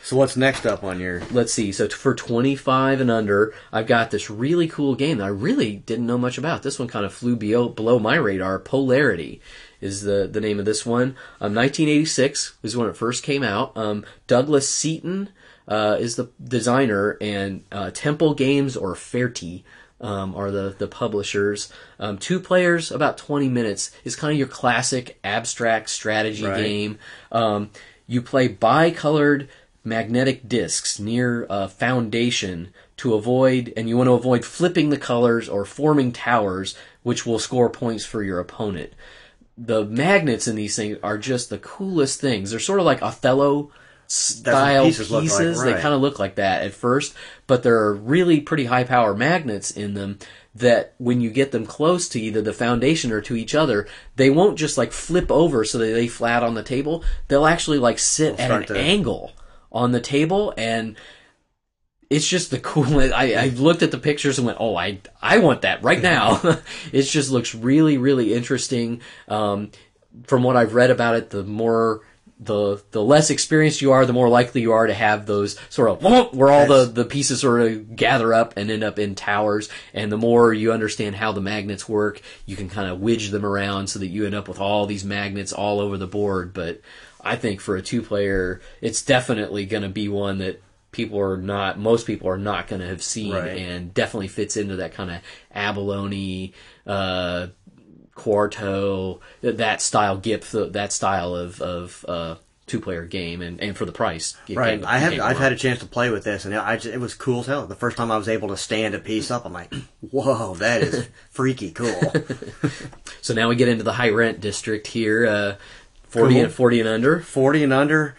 Speaker 2: So what's next up on your?
Speaker 1: let's see. So t- for 25 and under, I've got this really cool game that I really didn't know much about. This one kind of flew below, below my radar. Polarity is the, the name of this one. Um, 1986 is when it first came out. Um, Douglas Seaton uh, is the designer, and uh, Temple Games or Fairty um, are the the publishers. Um, two players, about 20 minutes. is kind of your classic abstract strategy
Speaker 2: Right.
Speaker 1: game. Um, you play bi-colored magnetic discs near a foundation to avoid, and you want to avoid flipping the colors or forming towers, which will score points for your opponent. The magnets in these things are just the coolest things. They're sort of like Othello style
Speaker 2: pieces
Speaker 1: pieces.
Speaker 2: like,
Speaker 1: They kind of look like that at first, but there are really pretty high power magnets in them that when you get them close to either the foundation or to each other, they won't just like flip over so they lay flat on the table. They'll actually like sit at an
Speaker 2: to-
Speaker 1: angle on the table and it's just the coolest. I, I looked at the pictures and went, "Oh, I I want that right now." [laughs] [laughs] it just looks really really interesting. Um, from what I've read about it, the more the the less experienced you are, the more likely you are to have those sort of where all the, the pieces sort of gather up and end up in towers. And the more you understand how the magnets work, you can kind of widge them around so that you end up with all these magnets all over the board. But I think for a two player, it's definitely going to be one that people are not, most people are not going to have seen
Speaker 2: Right.
Speaker 1: and definitely fits into that kind of abalone, uh, quarto, that style GIPF, that style of, of, uh, two player game and, and for the price.
Speaker 2: Right.
Speaker 1: came-
Speaker 2: I have I've had a chance to play with this, and I just, it was cool as hell. The first time I was able to stand a piece up, I'm like, [clears throat] whoa, that is [laughs] freaky cool. [laughs]
Speaker 1: So now we get into the high rent district here, uh, 40
Speaker 2: Cool.
Speaker 1: and 40 and under.
Speaker 2: Forty and under,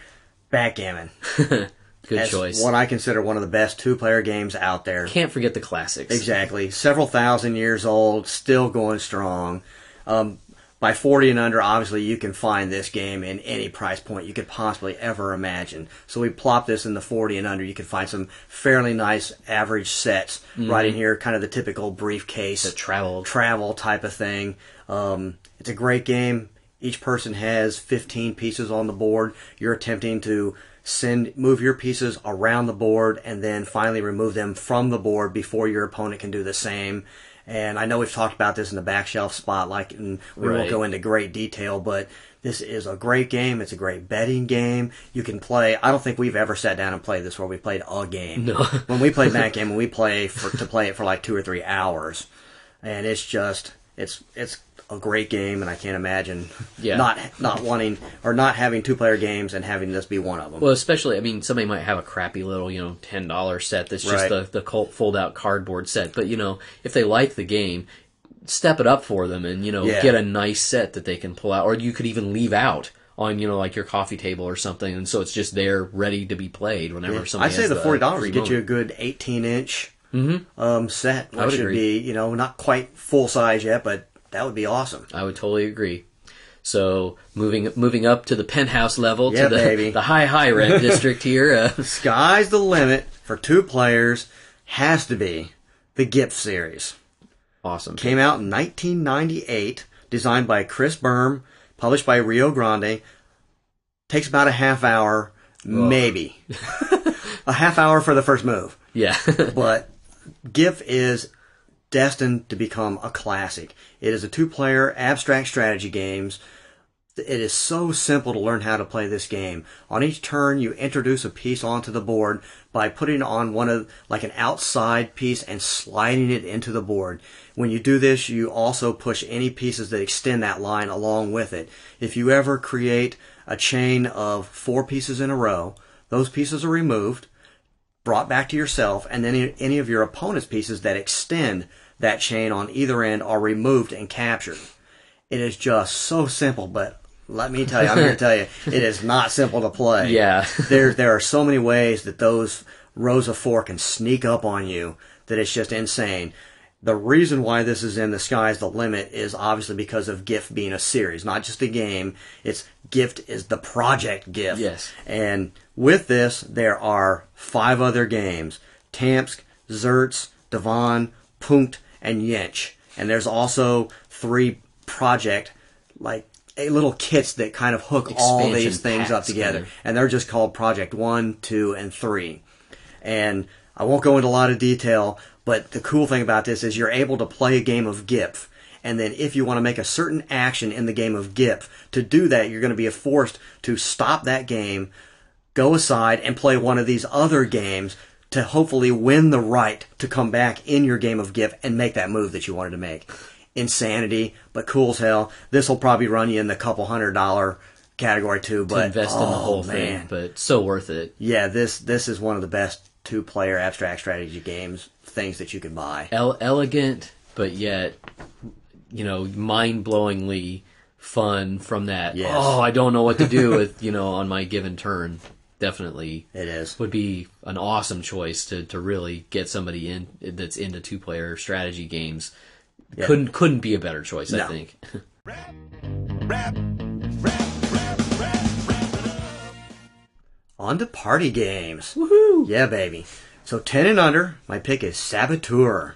Speaker 2: backgammon. [laughs]
Speaker 1: Good choice.
Speaker 2: What I consider one of the best two player games out there.
Speaker 1: Can't forget the classics.
Speaker 2: Exactly. Several thousand years old, still going strong. Um, by 40 and under, obviously, you can find this game in any price point you could possibly ever imagine. So we plop this in the 40 and under. You can find some fairly nice average sets right in here, kind of the typical briefcase,
Speaker 1: The travel.
Speaker 2: travel type of thing. Um, it's a great game. Each person has 15 pieces on the board. You're attempting to send move your pieces around the board and then finally remove them from the board before your opponent can do the same. And I know we've talked about this in the back shelf spotlight, and we
Speaker 1: Right.
Speaker 2: won't go into great detail, but this is a great game. It's a great betting game. You can play. I don't think we've ever sat down and played this where we played a game.
Speaker 1: No. [laughs]
Speaker 2: when we played that [laughs] game, we play for to play it for like two or three hours, and it's just it's it's a great game, and I can't imagine [laughs]
Speaker 1: Yeah.
Speaker 2: not not wanting or not having two player games and having this be one of them.
Speaker 1: Well, especially, I mean, somebody might have a crappy little, you know, ten dollar set that's just
Speaker 2: Right.
Speaker 1: the the cult fold out cardboard set. But you know, if they like the game, step it up for them, and you know,
Speaker 2: Yeah.
Speaker 1: get a nice set that they can pull out, or you could even leave out on you know like your coffee table or something, and so it's just there ready to be played whenever somebody.
Speaker 2: I'd say the forty dollars get you a good eighteen inch um, set. Which
Speaker 1: would
Speaker 2: should
Speaker 1: agree.
Speaker 2: be you know not quite full size yet, but that would be awesome.
Speaker 1: I would totally agree. So moving moving up to the penthouse level
Speaker 2: Yeah,
Speaker 1: to the
Speaker 2: baby.
Speaker 1: the high high rent [laughs] district here. Uh, [laughs]
Speaker 2: Sky's the limit for two players. Has to be the GIPF series.
Speaker 1: awesome.
Speaker 2: Came out in 1998, designed by Kris Burm, published by Rio Grande. Takes about a half hour, maybe. [laughs] a half hour for the first move.
Speaker 1: Yeah.
Speaker 2: But GIPF is destined to become a classic. It is a two-player abstract strategy games. It is so simple to learn how to play this game. On each turn, you introduce a piece onto the board by putting on one of, like an outside piece and sliding it into the board. When you do this, you also push any pieces that extend that line along with it. If you ever create a chain of four pieces in a row, those pieces are removed brought back to yourself, and then any of your opponent's pieces that extend that chain on either end are removed and captured. It is just so simple, but let me tell you, I'm here to tell you, [laughs] it is not simple to play.
Speaker 1: Yeah. [laughs]
Speaker 2: there, there are so many ways that those rows of four can sneak up on you that it's just insane. The reason why this is in the sky's the limit is obviously because of GIPF being a series, not just a game. It's GIPF is the project GIPF.
Speaker 1: Yes.
Speaker 2: And with this, there are five other games: Tamsk, Zertz, Dvonn, Punct, and Yinsh. And there's also three project like a little kits that kind of hook all these things up together,
Speaker 1: kind of.
Speaker 2: and they're just called Project One, Two, and Three. And I won't go into a lot of detail, but the cool thing about this is you're able to play a game of GIPF. And then if you want to make a certain action in the game of GIPF, to do that, you're going to be forced to stop that game, go aside and play one of these other games to hopefully win the right to come back in your game of GIPF and make that move that you wanted to make. Insanity, but cool as hell. This will probably run you in the couple hundred dollar category too, but
Speaker 1: to invest in the
Speaker 2: oh,
Speaker 1: whole
Speaker 2: man.
Speaker 1: thing, but so worth it.
Speaker 2: Yeah, this this is one of the best two player abstract strategy games things that you can buy.
Speaker 1: El- elegant, but yet, you know, mind blowingly fun from that.
Speaker 2: Yes.
Speaker 1: Oh, I don't know what to do [laughs] with, you know, on my given turn. Definitely
Speaker 2: It is.
Speaker 1: would be an awesome choice to, to really get somebody in that's into two player strategy games.
Speaker 2: Yeah.
Speaker 1: Couldn't couldn't be a better choice, I think.
Speaker 3: Rap, rap, rap.
Speaker 2: On to party games. Woohoo! Yeah, baby. So 10 and under, my pick is Saboteur.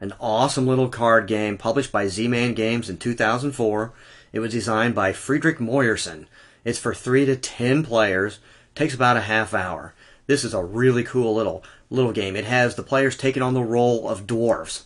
Speaker 2: An awesome little card game published by Z-Man Games in 2004. It was designed by Frederic Moyersoen. It's for 3 to 10 players. Takes about a half hour. This is a really cool little little game. It has the players taking on the role of dwarves.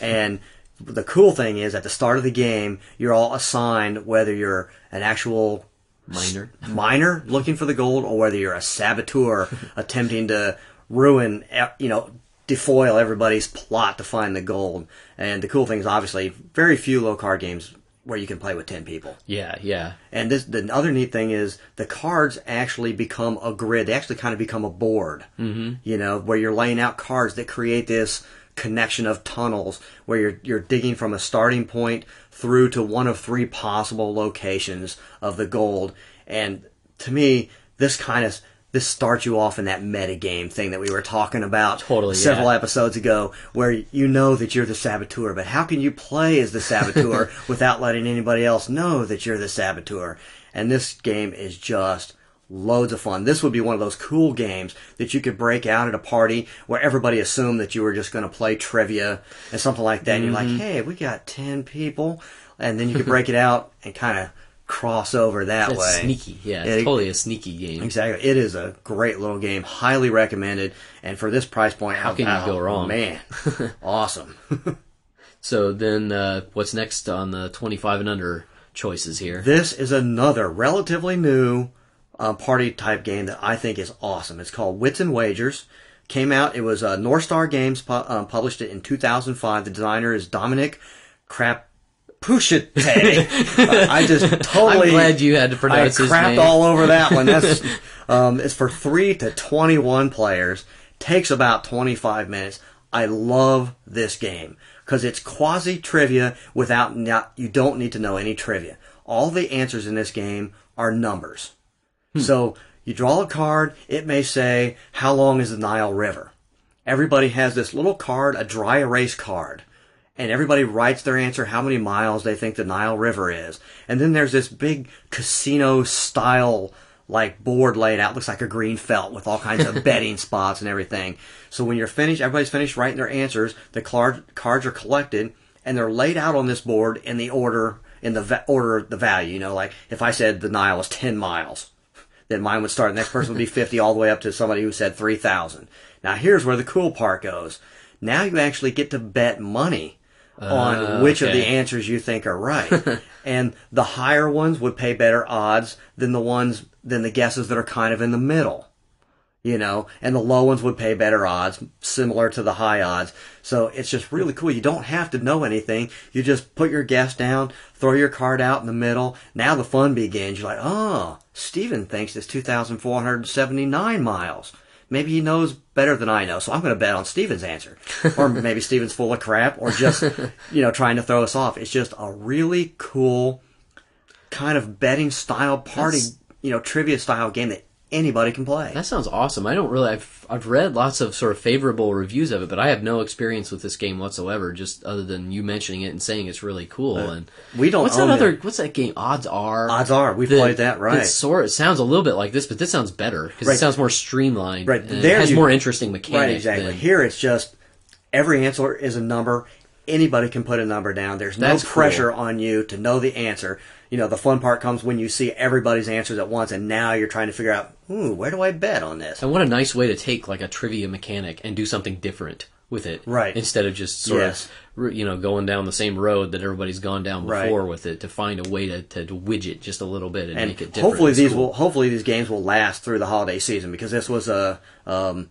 Speaker 2: And the cool thing is at the start of the game, you're all assigned whether you're an actual
Speaker 1: Minor.
Speaker 2: miner looking for the gold or whether you're a saboteur [laughs] attempting to ruin, you know, defoil everybody's plot to find the gold. And the cool thing is obviously very few low card games where you can play with 10 people.
Speaker 1: Yeah, yeah.
Speaker 2: And this, the other neat thing is the cards actually become a grid. They actually kind of become a board. Mm-hmm. You know, where you're laying out cards that create this connection of tunnels where you're you're digging from a starting point through to one of three possible locations of the gold. And to me, this kind of this starts you off in that meta game thing that we were talking about
Speaker 1: Totally,
Speaker 2: several
Speaker 1: yeah.
Speaker 2: episodes ago, where you know that you're the saboteur, but how can you play as the saboteur [laughs] without letting anybody else know that you're the saboteur? And this game is just loads of fun. This would be one of those cool games that you could break out at a party where everybody assumed that you were just going to play trivia and something like that. And you're
Speaker 1: Mm-hmm.
Speaker 2: like, hey, we got 10 people. And then you could break it out and kind of cross over that way.
Speaker 1: It's
Speaker 2: way.
Speaker 1: sneaky. Yeah, it's totally a sneaky game.
Speaker 2: Exactly. It is a great little game. Highly recommended. And for this price point,
Speaker 1: How can you go wrong?
Speaker 2: Man, [laughs] awesome.
Speaker 1: So then, uh, what's next on the 25 and under choices here?
Speaker 2: this is another relatively new uh, party type game that I think is awesome. It's called Wits and Wagers. Came out. It was uh, North Star Games pu- um, published it in 2005. The designer is Dominic Crapuchettes. [laughs] I just totally.
Speaker 1: I'm glad you had to
Speaker 2: I
Speaker 1: pronounce his
Speaker 2: crapped
Speaker 1: name.
Speaker 2: all over that one. That's [laughs] um, it's for three to twenty-one players. Takes about twenty-five minutes. I love this game because it's quasi trivia without not, you don't need to know any trivia. All the answers in this game are numbers. So you draw a card. It may say how long is the Nile River. Everybody has this little card, a dry erase card and everybody writes their answer how many miles they think the Nile River is. And then there's this big casino style like board laid out, looks like a green felt with all kinds of [laughs] betting spots and everything. So when you're finished, everybody's finished writing their answers, the card, cards are collected and they're laid out on this board in the order in the va- order of the value. You know, like if I said the Nile was 10 miles, then mine would start. The next person would be [laughs] 50 all the way up to somebody who said 3,000. Now here's where the cool part goes. Now you actually get to bet money on
Speaker 1: Uh,
Speaker 2: which of the answers you think are right. [laughs] and the higher ones would pay better odds than the ones, than the guesses that are kind of in the middle. You know, and the low ones would pay better odds, similar to the high odds. So it's just really cool. You don't have to know anything. You just put your guess down, throw your card out in the middle. Now the fun begins. You're like, oh, Stephen thinks it's 2,479 miles. Maybe he knows better than I know, so I'm going to bet on Stephen's answer. or [laughs] maybe Stephen's full of crap, or just, you know, trying to throw us off. It's just a really cool kind of betting style party,
Speaker 1: That's-
Speaker 2: you know, trivia style game that anybody can play.
Speaker 1: That sounds awesome. I don't really. I've I've read lots of sort of favorable reviews of it, but I have no experience with this game whatsoever. Just other than you mentioning it and saying it's really cool. Uh, and
Speaker 2: we don't
Speaker 1: what's
Speaker 2: own
Speaker 1: that other?
Speaker 2: it.
Speaker 1: What's that game? Odds are.
Speaker 2: Odds are we've played that right.
Speaker 1: sort it sounds a little bit like this, but this sounds better because
Speaker 2: Right.
Speaker 1: it sounds more streamlined.
Speaker 2: Right.
Speaker 1: and
Speaker 2: There
Speaker 1: it has
Speaker 2: you-
Speaker 1: more interesting mechanics.
Speaker 2: Right, exactly.
Speaker 1: than-
Speaker 2: Here it's just every answer is a number. anybody can put a number down. There's no
Speaker 1: That's cool.
Speaker 2: pressure on you to know the answer. You know, the fun part comes when you see everybody's answers at once, and now you're trying to figure out, ooh, where do I bet on this?
Speaker 1: And what a nice way to take like a trivia mechanic and do something different with it,
Speaker 2: Right.
Speaker 1: Instead of just sort
Speaker 2: Yes.
Speaker 1: of you know going down the same road that everybody's gone down
Speaker 2: Right.
Speaker 1: before with it, to find a way to, to, to widget just a little bit and,
Speaker 2: and
Speaker 1: make it different.
Speaker 2: hopefully these will hopefully these games will last through the holiday season because this was a um,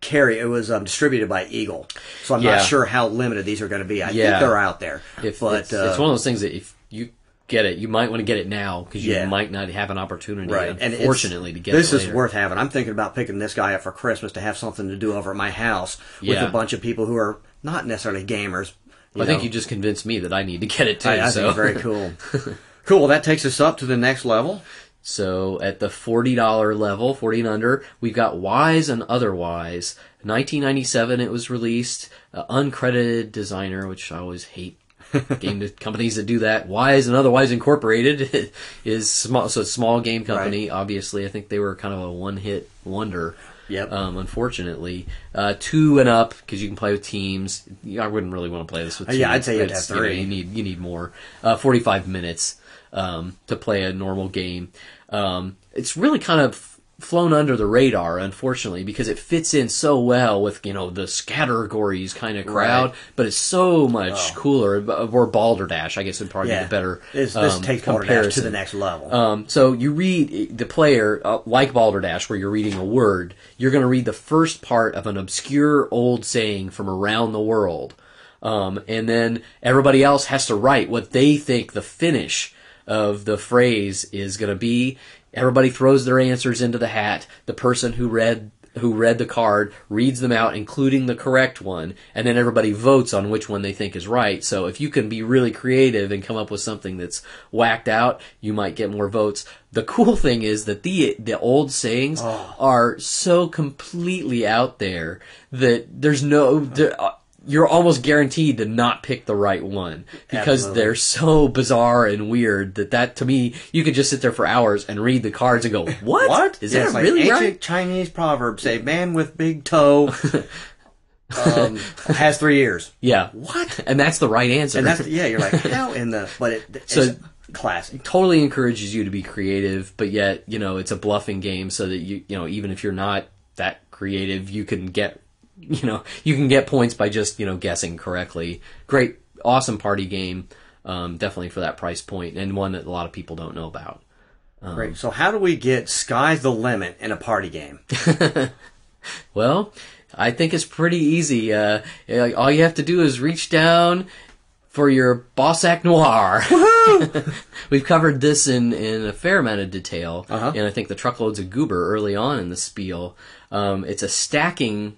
Speaker 2: carry it was um, distributed by Eagle, so I'm
Speaker 1: Yeah.
Speaker 2: not sure how limited these are going to be. I
Speaker 1: Yeah.
Speaker 2: think they're out there,
Speaker 1: If
Speaker 2: but
Speaker 1: it's,
Speaker 2: uh,
Speaker 1: it's one of those things that if you get it, you might want to get it now because you
Speaker 2: Yeah.
Speaker 1: might not have an opportunity,
Speaker 2: right. And it's-
Speaker 1: to get it.
Speaker 2: this
Speaker 1: is
Speaker 2: worth having. I'm thinking about picking this guy up for Christmas to have something to do over at my house with
Speaker 1: Yeah.
Speaker 2: a bunch of people who are not necessarily gamers.
Speaker 1: I think you just convinced me that I need to get it too.
Speaker 2: I, I
Speaker 1: so.
Speaker 2: think very cool. [laughs] cool. Well, that takes us up to the next level.
Speaker 1: So at the forty dollar level, forty and under, we've got Wise and Otherwise. 1997, it was released. Uh, uncredited designer, which I always hate. [laughs] game companies that do that. Wise and Otherwise Incorporated [laughs] is small, so a small game company. Obviously, I think they were kind of a one hit wonder.
Speaker 2: Yep.
Speaker 1: Um, unfortunately, uh, two and up because you can play with teams. I wouldn't really want to play this with.
Speaker 2: Uh, yeah. I'd say you'd have
Speaker 1: you know,
Speaker 2: three.
Speaker 1: You need you need more. Uh, Forty five minutes um, to play a normal game. Um, it's really kind of flown under the radar, unfortunately, because it fits in so well with you know the scattergories kind of crowd.
Speaker 2: Right.
Speaker 1: But it's so much cooler. Or Balderdash, I guess, would probably
Speaker 2: Yeah,
Speaker 1: be the better.
Speaker 2: This, this
Speaker 1: um,
Speaker 2: takes Balderdash to the next level.
Speaker 1: Um, so you read the player, uh, like Balderdash, where you're reading a word, you're going to read the first part of an obscure old saying from around the world. Um, and then everybody else has to write what they think the finish of the phrase is going to be. Everybody throws their answers into the hat. The person who read who read the card reads them out, including the correct one, and then everybody votes on which one they think is right. So if you can be really creative and come up with something that's whacked out, you might get more votes. The cool thing is that the the old sayings oh. are so completely out there that there's no. there- you're almost guaranteed to not pick the right one because
Speaker 2: Absolutely.
Speaker 1: they're so bizarre and weird that that to me you could just sit there for hours and read the cards and go [laughs] what
Speaker 2: What
Speaker 1: is
Speaker 2: Yeah,
Speaker 1: that
Speaker 2: like
Speaker 1: really
Speaker 2: ancient
Speaker 1: right
Speaker 2: Chinese proverb say, "Man with big toe [laughs] um, has three ears."
Speaker 1: Yeah.
Speaker 2: What?
Speaker 1: And that's the right answer.
Speaker 2: And that's yeah. You're like, [laughs] how in the? But it, it's
Speaker 1: So-
Speaker 2: classic.
Speaker 1: totally encourages you to be creative, but yet, you know, it's a bluffing game so that you, you know, even if you're not that creative, you can get, you know, you can get points by just, you know, guessing correctly. Great, awesome party game. Um, definitely for that price point and one that a lot of people don't know about.
Speaker 2: Great. So how do we get sky's the limit in a party game? [laughs]
Speaker 1: Well, I think it's pretty easy. Uh, uh, all you have to do is reach down for your Bausack Noir. [laughs] [laughs] We've covered this in, in a fair amount of detail,
Speaker 2: Uh-huh.
Speaker 1: and I think the truckloads of goober early on in the spiel. Um, it's a stacking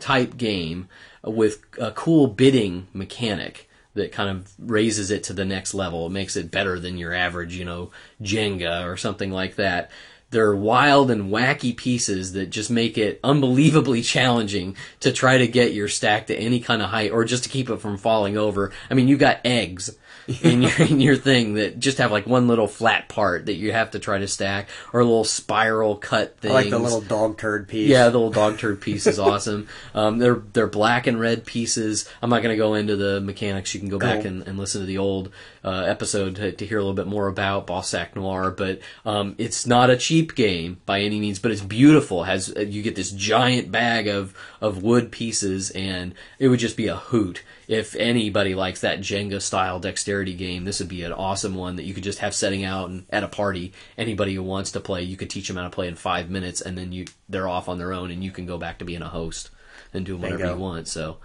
Speaker 1: type game with a cool bidding mechanic that kind of raises it to the next level. It makes it better than your average, you know, Jenga or something like that. They're wild and wacky pieces that just make it unbelievably [laughs] challenging to try to get your stack to any kind of height or just to keep it from falling over. I mean, you got eggs [laughs] in your in your thing that just have like one little flat part that you have to try to stack or a little spiral cut thing.
Speaker 2: like the little dog turd piece.
Speaker 1: Yeah, the little dog turd piece is awesome. [laughs] Um, they're they're black and red pieces. I'm not going to go into the mechanics. You can go back and, and listen to the old uh, episode to, to hear a little bit more about Bausack Noir. But um, it's not a cheap game by any means, but it's beautiful. Has uh, you get this giant bag of of wood pieces, and it would just be a hoot. If anybody likes that Jenga style dexterity game, this would be an awesome one that you could just have setting out and at a party. Anybody who wants to play, you could teach them how to play in five minutes, and then you they're off on their own, and you can go back to being a host and doing whatever
Speaker 2: Bingo.
Speaker 1: you want. So,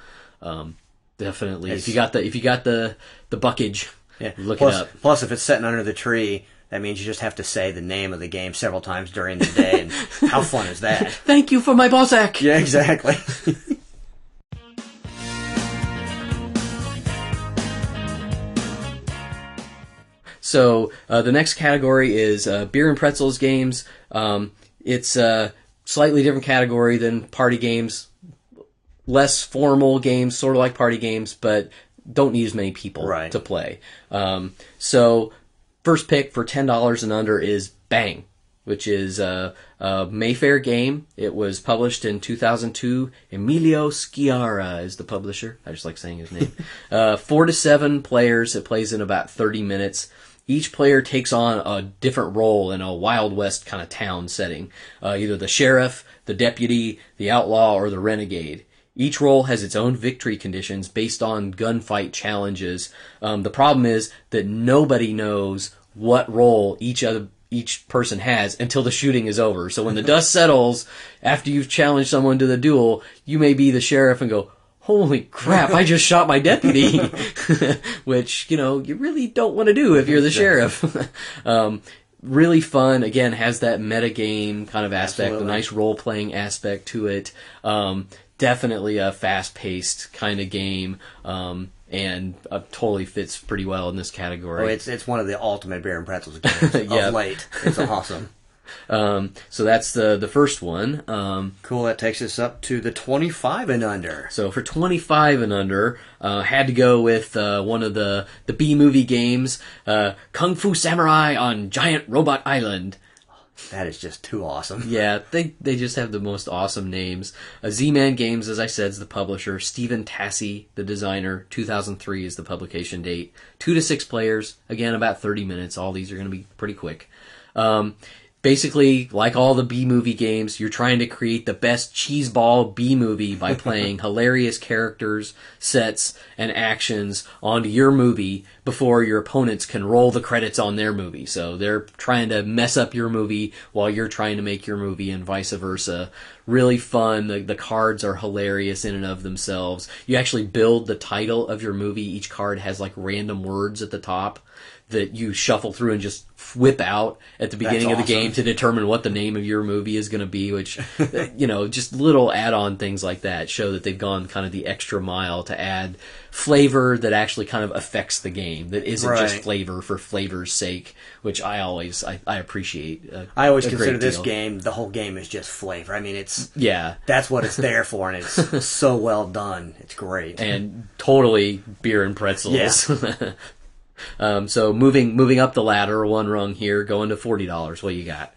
Speaker 1: um, definitely, if you got the if you got the the buckage,
Speaker 2: Yeah.
Speaker 1: look
Speaker 2: plus,
Speaker 1: it up.
Speaker 2: plus, if it's sitting under the tree, that means you just have to say the name of the game several times during the day. And how fun is that? [laughs]
Speaker 1: Thank you for my Bausack.
Speaker 2: Yeah, exactly. [laughs]
Speaker 1: So uh, the next category is uh, beer and pretzels games. Um, it's a slightly different category than party games, less formal games, sort of like party games, but don't need as many people
Speaker 2: Right.
Speaker 1: to play. Um, so first pick for ten dollars and under is Bang. which is a, a Mayfair game. It was published in 2002. Emilio Sciarra is the publisher. I just like saying his name. [laughs] uh, four to seven players. It plays in about 30 minutes. Each player takes on a different role in a Wild West kind of town setting. Uh, either the sheriff, the deputy, the outlaw, or the renegade. Each role has its own victory conditions based on gunfight challenges. Um, the problem is that nobody knows what role each other each person has until the shooting is over. So when the [laughs] dust settles after you've challenged someone to the duel, you may be the sheriff and go, "Holy crap! I just shot my deputy," [laughs] which you know you really don't want to do if you're the sheriff. [laughs] um, really fun. Again, has that meta game kind of aspect,
Speaker 2: Absolutely.
Speaker 1: a nice role playing aspect to it. Um, definitely a fast paced kind of game. Um, and uh, totally fits pretty well in this category.
Speaker 2: Oh, it's it's one of the ultimate and pretzels [laughs] games
Speaker 1: Yeah.
Speaker 2: of late. It's awesome.
Speaker 1: Um, so that's the the first one. Um,
Speaker 2: Cool. That takes us up to the 25 and under.
Speaker 1: so for 25 and under, uh, had to go with uh, one of the the B movie games, uh, Kung Fu Samurai on Giant Robot Island.
Speaker 2: That is just too awesome. [laughs]
Speaker 1: Yeah, they they just have the most awesome names. Uh, Z-Man Games, as I said, is the publisher. Stephen Tassie, the designer. 2003 is the publication date. Two to six players. Again, about 30 minutes. All these are going to be pretty quick. Um, basically, like all the B movie games, you're trying to create the best cheeseball B movie by [laughs] playing hilarious characters, sets, and actions onto your movie before your opponents can roll the credits on their movie. So they're trying to mess up your movie while you're trying to make your movie and vice versa. Really fun. The, the cards are hilarious in and of themselves. You actually build the title of your movie. Each card has like random words at the top that you shuffle through and just whip out at the beginning of the game to determine what the name of your movie is going to be, which, [laughs] you know, just little add on things like that show that they've gone kind of the extra mile to add flavor that actually kind of affects the game, that isn't just flavor for flavor's sake, which I always, I, I appreciate. uh,
Speaker 2: I always
Speaker 1: a
Speaker 2: consider this game, the whole game is just flavor. I mean, it's
Speaker 1: Yeah.
Speaker 2: that's what it's there for, and it's [laughs] so well done. It's great.
Speaker 1: and totally beer and pretzels.
Speaker 2: Yeah. [laughs]
Speaker 1: um, so moving moving up the ladder one rung here, going to forty dollars. What you got?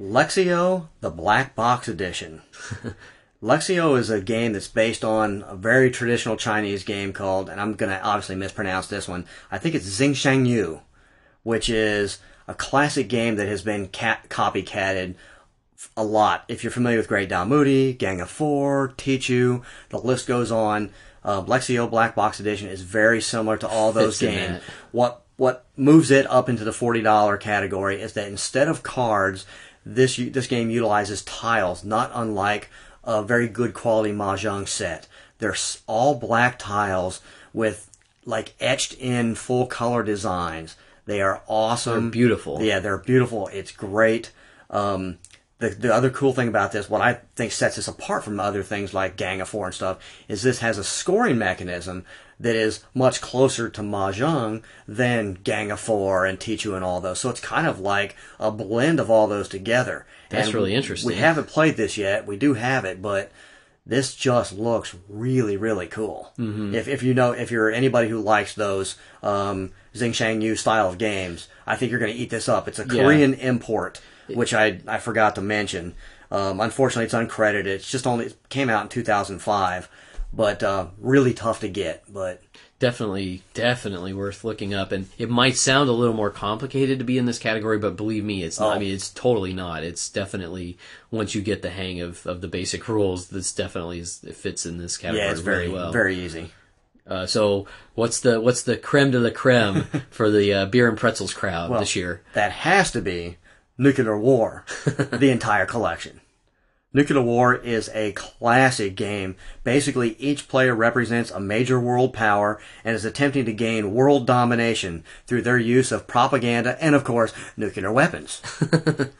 Speaker 2: Lexio, the Black Box Edition. [laughs] Lexio is a game that's based on a very traditional Chinese game called, and I'm to obviously mispronounce this one, I think it's Xingshang Yu, which is a classic game that has been cat- copycatted a lot. If you're familiar with Great Dalmuti, Gang of Four, Tichu, the list goes on. Uh, Lexio Black Box Edition is very similar to all those
Speaker 1: Fits
Speaker 2: games. What what moves it up into the forty dollar category is that instead of cards, this this game utilizes tiles, not unlike a very good quality mahjong set. They're all black tiles with like etched in full color designs. They are awesome.
Speaker 1: They're beautiful.
Speaker 2: Yeah, they're beautiful. It's great. Um, the, the other cool thing about this, what I think sets this apart from other things like Gang of Four and stuff, is this has a scoring mechanism that is much closer to Mahjong than Gang of Four and Tichu and all those. So it's kind of like a blend of all those together.
Speaker 1: That's
Speaker 2: And
Speaker 1: really interesting.
Speaker 2: We haven't played this yet. We do have it, but this just looks really, really cool. Mm-hmm. If, if you know, if you're anybody who likes those um, Xingshang Yu style of games, I think you're going to eat this up. It's a
Speaker 1: Yeah.
Speaker 2: Korean import, which I I forgot to mention. Um, unfortunately, it's uncredited. It's just only it came out in 2005, but uh, really tough to get. But
Speaker 1: definitely definitely worth looking up and it might sound a little more complicated to be in this category but believe me it's not i
Speaker 2: Oh.
Speaker 1: mean it's totally not it's definitely once you get the hang of, of the basic rules this definitely is, it fits in this category
Speaker 2: yeah, it's very
Speaker 1: well
Speaker 2: very easy.
Speaker 1: uh, so what's the what's the creme de la creme [laughs] for the uh, beer and pretzels crowd this year
Speaker 2: That has to be Nuclear War, the [laughs] entire collection. Nuclear War is a classic game. Basically, each player represents a major world power and is attempting to gain world domination through their use of propaganda and, of course, nuclear weapons.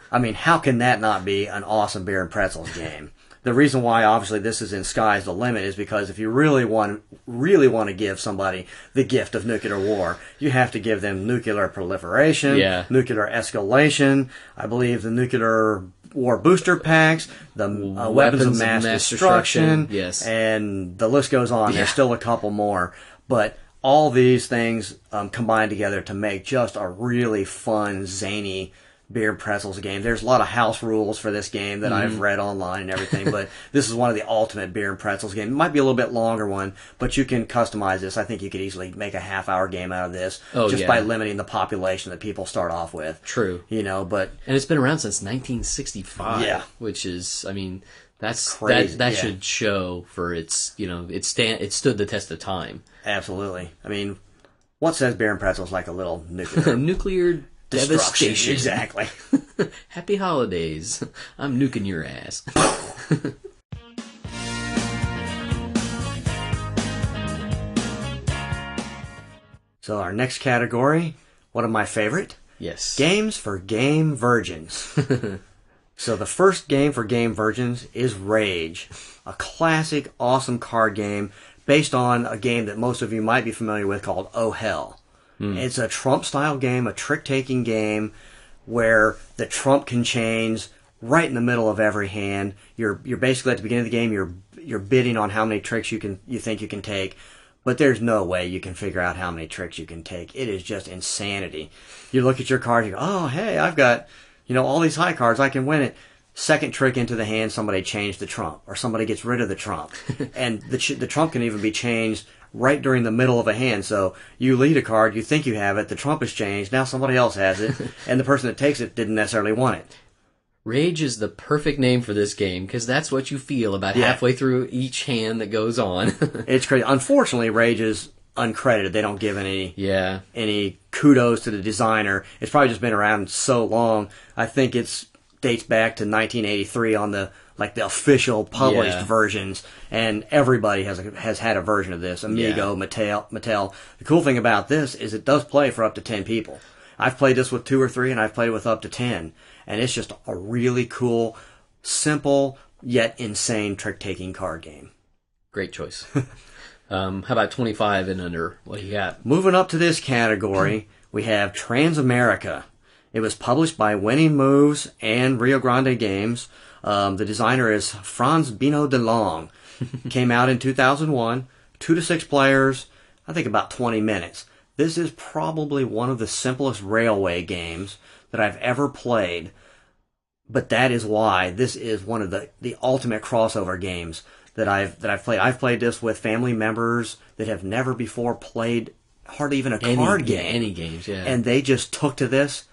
Speaker 2: [laughs] I mean, how can that not be an awesome beer and pretzels game? The reason why, obviously, this is in Sky's the Limit is because if you really want, really want to give somebody the gift of nuclear war, you have to give them nuclear proliferation,
Speaker 1: Yeah.
Speaker 2: nuclear escalation. I believe the nuclear war booster packs, the uh, weapons, of mass, destruction,
Speaker 1: yes.
Speaker 2: and the list goes on.
Speaker 1: Yeah.
Speaker 2: There's still a couple more, but all these things um, combine together to make just a really fun, zany beer and pretzels game. There's a lot of house rules for this game that
Speaker 1: Mm-hmm.
Speaker 2: I've read online and everything, but [laughs] this is one of the ultimate beer and pretzels game. It might be a little bit longer one, but you can customize this. I think you could easily make a half hour game out of this
Speaker 1: Oh,
Speaker 2: just
Speaker 1: yeah.
Speaker 2: by limiting the population that people start off with.
Speaker 1: True.
Speaker 2: You know, but
Speaker 1: And it's been around since 1965.
Speaker 2: Yeah.
Speaker 1: Which is, I mean, that's
Speaker 2: Crazy,
Speaker 1: that that
Speaker 2: yeah.
Speaker 1: should show for its, you know, it stand it stood the test of time.
Speaker 2: absolutely. I mean, what says beer and pretzels like a little [laughs] nuclear
Speaker 1: Nuclear? Devastation.
Speaker 2: Exactly. [laughs]
Speaker 1: Happy holidays. I'm nuking your ass. [laughs]
Speaker 2: So our next category, one of my favorite,
Speaker 1: yes.
Speaker 2: games for game virgins. [laughs] so the first game for game virgins is Rage, a classic, awesome card game based on a game that most of you might be familiar with called Oh Hell. Hmm. It's a Trump style game, a trick taking game where the Trump can change right in the middle of every hand. You're you're basically at the beginning of the game you're you're bidding on how many tricks you can you think you can take. But there's no way you can figure out how many tricks you can take. It is just insanity. You look at your card, you go, "Oh, hey, I've got, you know, all these high cards. I can win it." Second trick into the hand, somebody changed the trump, or somebody gets rid of the trump, [laughs] and the ch- the trump can even be changed right during the middle of a hand. So you lead a card, you think you have it, the trump is changed, now somebody else has it, [laughs] and the person that takes it didn't necessarily want it.
Speaker 1: Rage is the perfect name for this game because that's what you feel about
Speaker 2: Yeah.
Speaker 1: halfway through each hand that goes on. [laughs]
Speaker 2: It's crazy. Unfortunately, Rage is uncredited. They don't give any
Speaker 1: yeah.
Speaker 2: any kudos to the designer. It's probably just been around so long. I think it's dates back to 1983 on the like the official published
Speaker 1: Yeah.
Speaker 2: versions, and everybody has a, has had a version of this. Amigo, Mattel, Mattel. The cool thing about this is it does play for up to 10 people. I've played this with two or three, and I've played with up to 10, and it's just a really cool, simple yet insane trick taking card game.
Speaker 1: Great choice. [laughs] um, how about 25 and under? What do you got?
Speaker 2: Moving up to this category, we have Transamerica. It was published by Winning Moves and Rio Grande Games. Um, the designer is Franz-Benno Delonge. [laughs] Came out in 2001. Two to six players. I think about 20 minutes. This is probably one of the simplest railway games that I've ever played. But that is why this is one of the, the ultimate crossover games that I've that I've played. I've played this with family members that have never before played hardly even a
Speaker 1: Any,
Speaker 2: card
Speaker 1: yeah,
Speaker 2: game
Speaker 1: any games, yeah.
Speaker 2: and they just took to this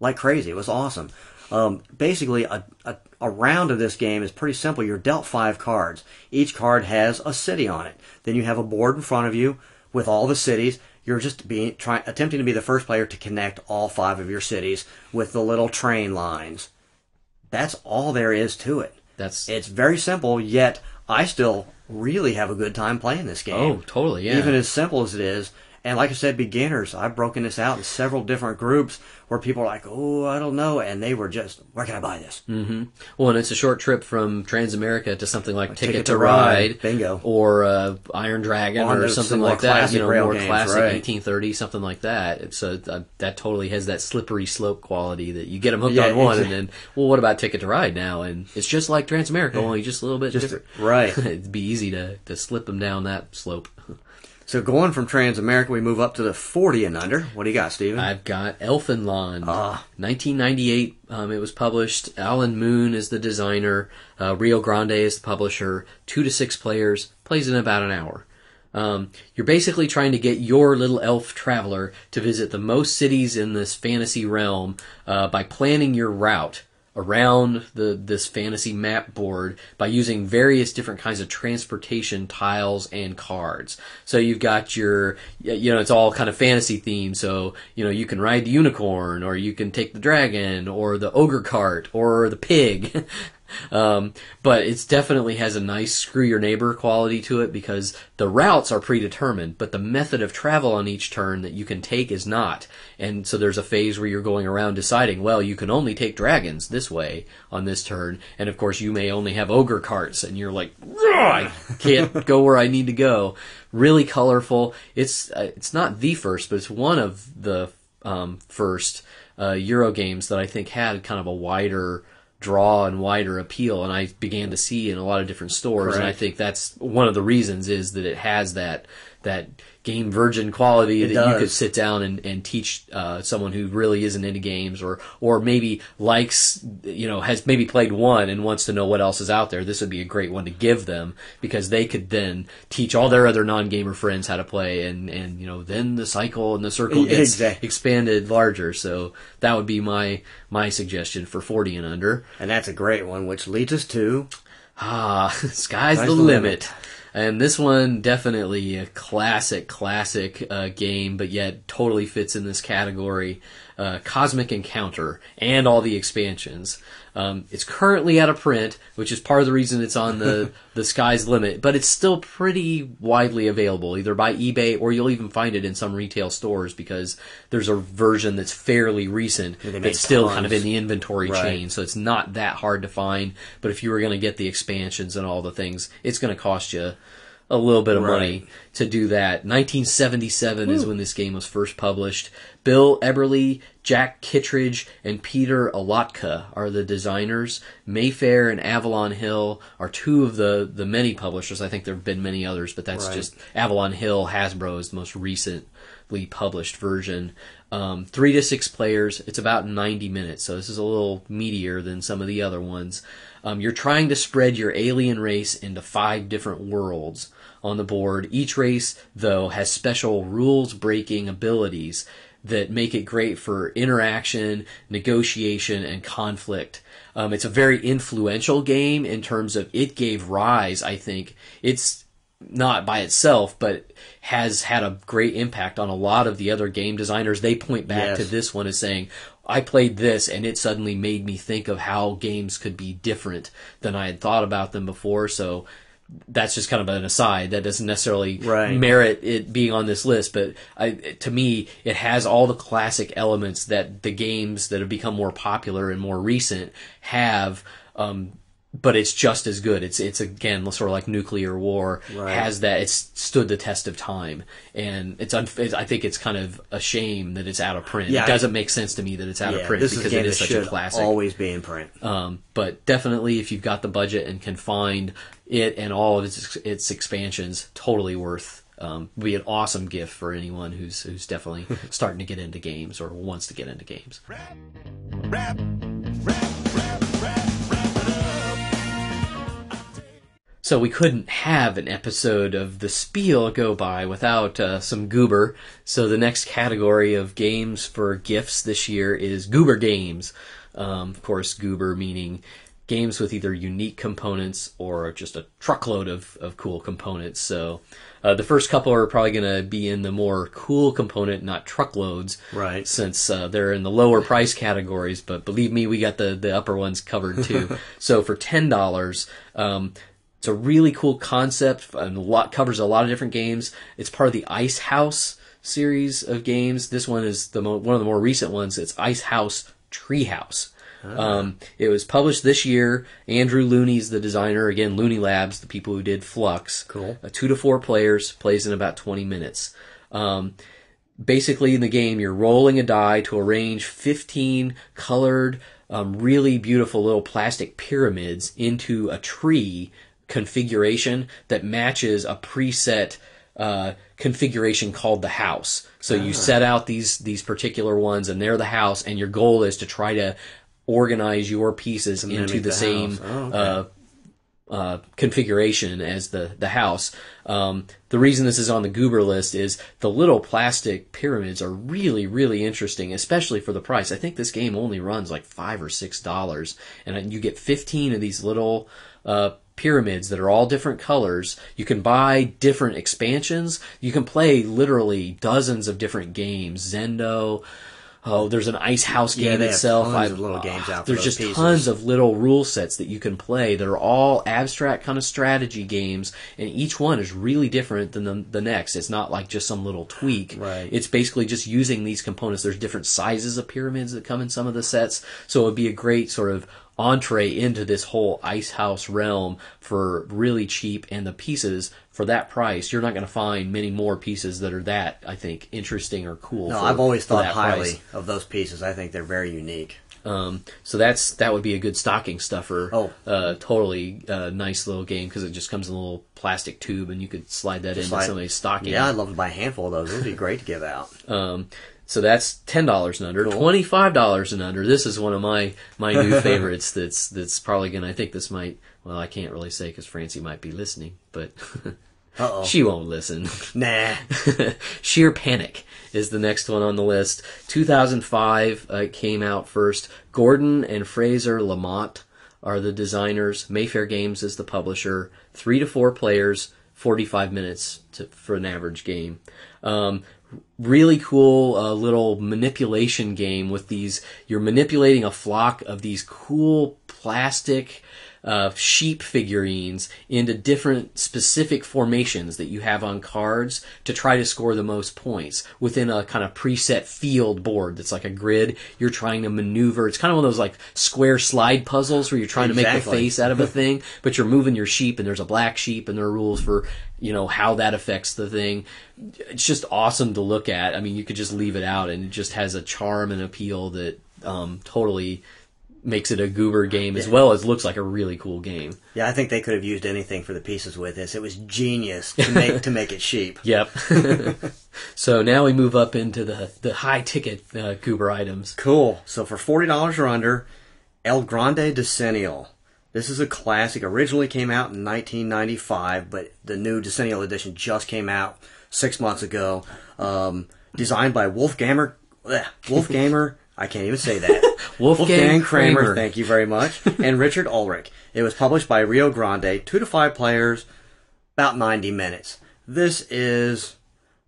Speaker 2: like crazy. It was awesome. Um, basically, a, a, a round of this game is pretty simple. You're dealt five cards. Each card has a city on it. Then you have a board in front of you with all the cities. You're just being trying attempting to be the first player to connect all five of your cities with the little train lines. That's all there is to it.
Speaker 1: That's
Speaker 2: It's very simple, yet I still really have a good time playing this oh, game
Speaker 1: oh, totally, yeah.
Speaker 2: even as simple as it is. And like I said, beginners, I've broken this out in several different groups where people are like, oh, I don't know. And they were just, where can I buy this?
Speaker 1: well, and it's a short trip from Transamerica to something like Ticket,
Speaker 2: Ticket
Speaker 1: to, Ride,
Speaker 2: Ride. Bingo.
Speaker 1: or uh, Iron Dragon,
Speaker 2: On
Speaker 1: or something like that. You know, more
Speaker 2: games,
Speaker 1: classic
Speaker 2: right.
Speaker 1: 1830, something like that. It's a, uh, that totally has that slippery slope quality that you get them hooked
Speaker 2: Yeah,
Speaker 1: on one,
Speaker 2: exactly.
Speaker 1: and then, well, what about Ticket to Ride now? And it's just like Transamerica, only just a little bit
Speaker 2: Just-
Speaker 1: different.
Speaker 2: right. [laughs]
Speaker 1: It'd be easy to to slip them down that slope. [laughs]
Speaker 2: So going from Transamerica, we move up to the 40 and under. What do you got, Stephen?
Speaker 1: I've got Elfenland.
Speaker 2: Ah.
Speaker 1: 1998, um, it was published. Alan Moon is the designer. Uh, Rio Grande is the publisher. Two to six players. Plays in about an hour. Um, you're basically trying to get your little elf traveler to visit the most cities in this fantasy realm uh, by planning your route around the this fantasy map board by using various different kinds of transportation tiles and cards. So you've got your you know it's all kind of fantasy themed so you know you can ride the unicorn or you can take the dragon or the ogre cart or the pig. [laughs] Um, but it's definitely has a nice screw your neighbor quality to it because the routes are predetermined, but the method of travel on each turn that you can take is not. And so there's a phase where you're going around deciding, well, you can only take dragons this way on this turn, and of course you may only have ogre carts, and you're like, I [laughs] can't go where I need to go. Really colorful. It's uh, it's not the first, but it's one of the um, first uh, Euro games that I think had kind of a wider draw and wider appeal and I began to see in a lot of different stores and I think that's one of the reasons is that it has that that game virgin quality that you could sit down and, and teach uh, someone who really isn't into games or or maybe likes you know has maybe played one and wants to know what else is out there. This would be a great one to give them because they could then teach all their other non gamer friends how to play and and you know then the cycle and the circle gets
Speaker 2: Exactly.
Speaker 1: expanded larger. So that would be my my suggestion for forty and under.
Speaker 2: And that's a great one, which leads us to
Speaker 1: Ah, [laughs] sky's, the,
Speaker 2: the
Speaker 1: limit.
Speaker 2: limit.
Speaker 1: And this one definitely a classic, classic uh, game, but yet totally fits in this category. Uh, Cosmic Encounter and all the expansions. Um, it's currently out of print, which is part of the reason it's on the [laughs] the sky's limit. But it's still pretty widely available, either by eBay or you'll even find it in some retail stores because there's a version that's fairly recent that's still kind of in the inventory
Speaker 2: Right.
Speaker 1: chain so it's not that hard to find. But if you were going to get the expansions and all the things, it's going to cost you a little bit of money to do that. 1977 is when this game was first published. Bill Eberle, Jack Kittredge, and Peter Olotka are the designers. Mayfair and Avalon Hill are two of the, the many publishers. I think there have been many others, but that's
Speaker 2: Right.
Speaker 1: just Avalon Hill, Hasbro is the most recently published version. Um, three to six players. It's about 90 minutes, so this is a little meatier than some of the other ones. Um, you're trying to spread your alien race into five different worlds on the board. Each race, though, has special rules breaking abilities that make it great for interaction, negotiation, and conflict. Um, it's a very influential game in terms of it gave rise, I think. It's not by itself, but has had a great impact on a lot of the other game designers. They point back
Speaker 2: Yes.
Speaker 1: to this one as saying, I played this and it suddenly made me think of how games could be different than I had thought about them before. So that's just kind of an aside. That doesn't necessarily
Speaker 2: Right.
Speaker 1: merit it being on this list, but I, to me, it has all the classic elements that the games that have become more popular and more recent have. Um, but it's just as good. It's it's again sort of like nuclear war
Speaker 2: Right.
Speaker 1: has that. It's stood the test of time, and it's. Unf- I think it's kind of a shame that it's out of print.
Speaker 2: Yeah,
Speaker 1: it doesn't make sense to me that it's out of print because it is such a classic.
Speaker 2: always be in print.
Speaker 1: Um, but definitely, if you've got the budget and can find it and all of its its expansions, totally worth. Um, be an awesome gift for anyone who's who's definitely [laughs] starting to get into games or wants to get into games.
Speaker 3: Rap, rap, rap.
Speaker 1: So we couldn't have an episode of the Spiel go by without uh, some goober. So the next category of games for gifts this year is goober games. Um, of course, goober meaning games with either unique components or just a truckload of, of cool components. So uh, the first couple are probably going to be in the more cool component, not truckloads,
Speaker 2: Right.
Speaker 1: Since uh, they're in the lower price categories. But believe me, we got the the upper ones covered too. [laughs] so for ten dollars. Um, it's a really cool concept and a lot covers a lot of different games. It's part of the Ice House series of games. This one is the mo- one of the more recent ones. It's Ice House Treehouse. Um, it was published this year. Andrew Looney's the designer. Again, Looney Labs, the people who did Fluxx.
Speaker 2: Cool.
Speaker 1: Uh, two to four players plays in about twenty minutes. Um, basically in the game you're rolling a die to arrange 15 colored um, really beautiful little plastic pyramids into a tree configuration that matches a preset uh, configuration called the house so you set out these these particular ones and they're the house and your goal is to try to organize your pieces into the,
Speaker 2: the
Speaker 1: same.
Speaker 2: Oh, okay.
Speaker 1: uh, uh, configuration as the the house. Um, the reason this is on the goober list is the little plastic pyramids are really really interesting, especially for the price. I think this game only runs like five or six dollars, and you get fifteen of these little. Uh, pyramids that are all different colors. You can buy different expansions. You can play literally dozens of different games. Zendo. Oh, there's an Ice House
Speaker 2: Yeah,
Speaker 1: game
Speaker 2: they have
Speaker 1: itself.
Speaker 2: tons
Speaker 1: I've-
Speaker 2: of little games out
Speaker 1: There's just
Speaker 2: pieces.
Speaker 1: tons of little rule sets that you can play that are all abstract kind of strategy games, and each one is really different than the, the next. It's not like just some little tweak.
Speaker 2: Right.
Speaker 1: It's basically just using these components. There's different sizes of pyramids that come in some of the sets, so it would be a great sort of entree into this whole ice house realm for really cheap and the pieces for that price you're not going to find many more pieces that are that i think interesting or cool
Speaker 2: No,
Speaker 1: for-
Speaker 2: I've always thought highly
Speaker 1: price.
Speaker 2: of those pieces. I think they're very unique.
Speaker 1: Um, so that's that would be a good stocking stuffer.
Speaker 2: Oh.
Speaker 1: uh, totally uh, nice little game because it just comes in a little plastic tube and you could slide that into
Speaker 2: like-
Speaker 1: somebody's stocking.
Speaker 2: Yeah, I'd love to buy a handful of those. It would be great to give out.
Speaker 1: Um, so that's ten dollars and under. Twenty five dollars and under. This is one of my my new [laughs] favorites. That's that's probably gonna. I think this might. Well, I can't really say because Francie might be listening, but [laughs]
Speaker 2: Uh-oh.
Speaker 1: she won't listen.
Speaker 2: Nah. [laughs]
Speaker 1: Sheer Panic is the next one on the list. 2005 uh, came out first. Gordon and Fraser Lamont are the designers. Mayfair Games is the publisher. Three to four players, 45 minutes to, for an average game. Um, really cool uh, little manipulation game with these. You're manipulating a flock of these cool plastic uh, sheep figurines into different specific formations that you have on cards to try to score the most points within a kind of preset field board that's like a grid. You're trying to maneuver. It's kind of one of those like square slide puzzles where you're trying to make
Speaker 2: a
Speaker 1: face out of a [laughs] thing, but you're moving your sheep and there's a black sheep and there are rules for, you know, how that affects the thing. It's just awesome to look at. I mean, you could just leave it out and it just has a charm and appeal that um, totally makes it a goober game as well as looks like a really cool game.
Speaker 2: Yeah, I think they could have used anything for the pieces with this. It was genius to make [laughs] to make it cheap.
Speaker 1: Yep. [laughs] [laughs] so now we move up into the the high ticket uh, goober items.
Speaker 2: Cool. So for forty dollars or under, El Grande Decennial. This is a classic. Originally came out in 1995, but the new Decennial edition just came out six months ago. Um, designed by Wolfganger. bleh, Wolfganger. I can't even say that. [laughs]
Speaker 1: Wolfgang
Speaker 2: Kramer.
Speaker 1: Kramer.
Speaker 2: Thank you very much. [laughs] And Richard Ulrich. It was published by Rio Grande. Two to five players, about 90 minutes. This is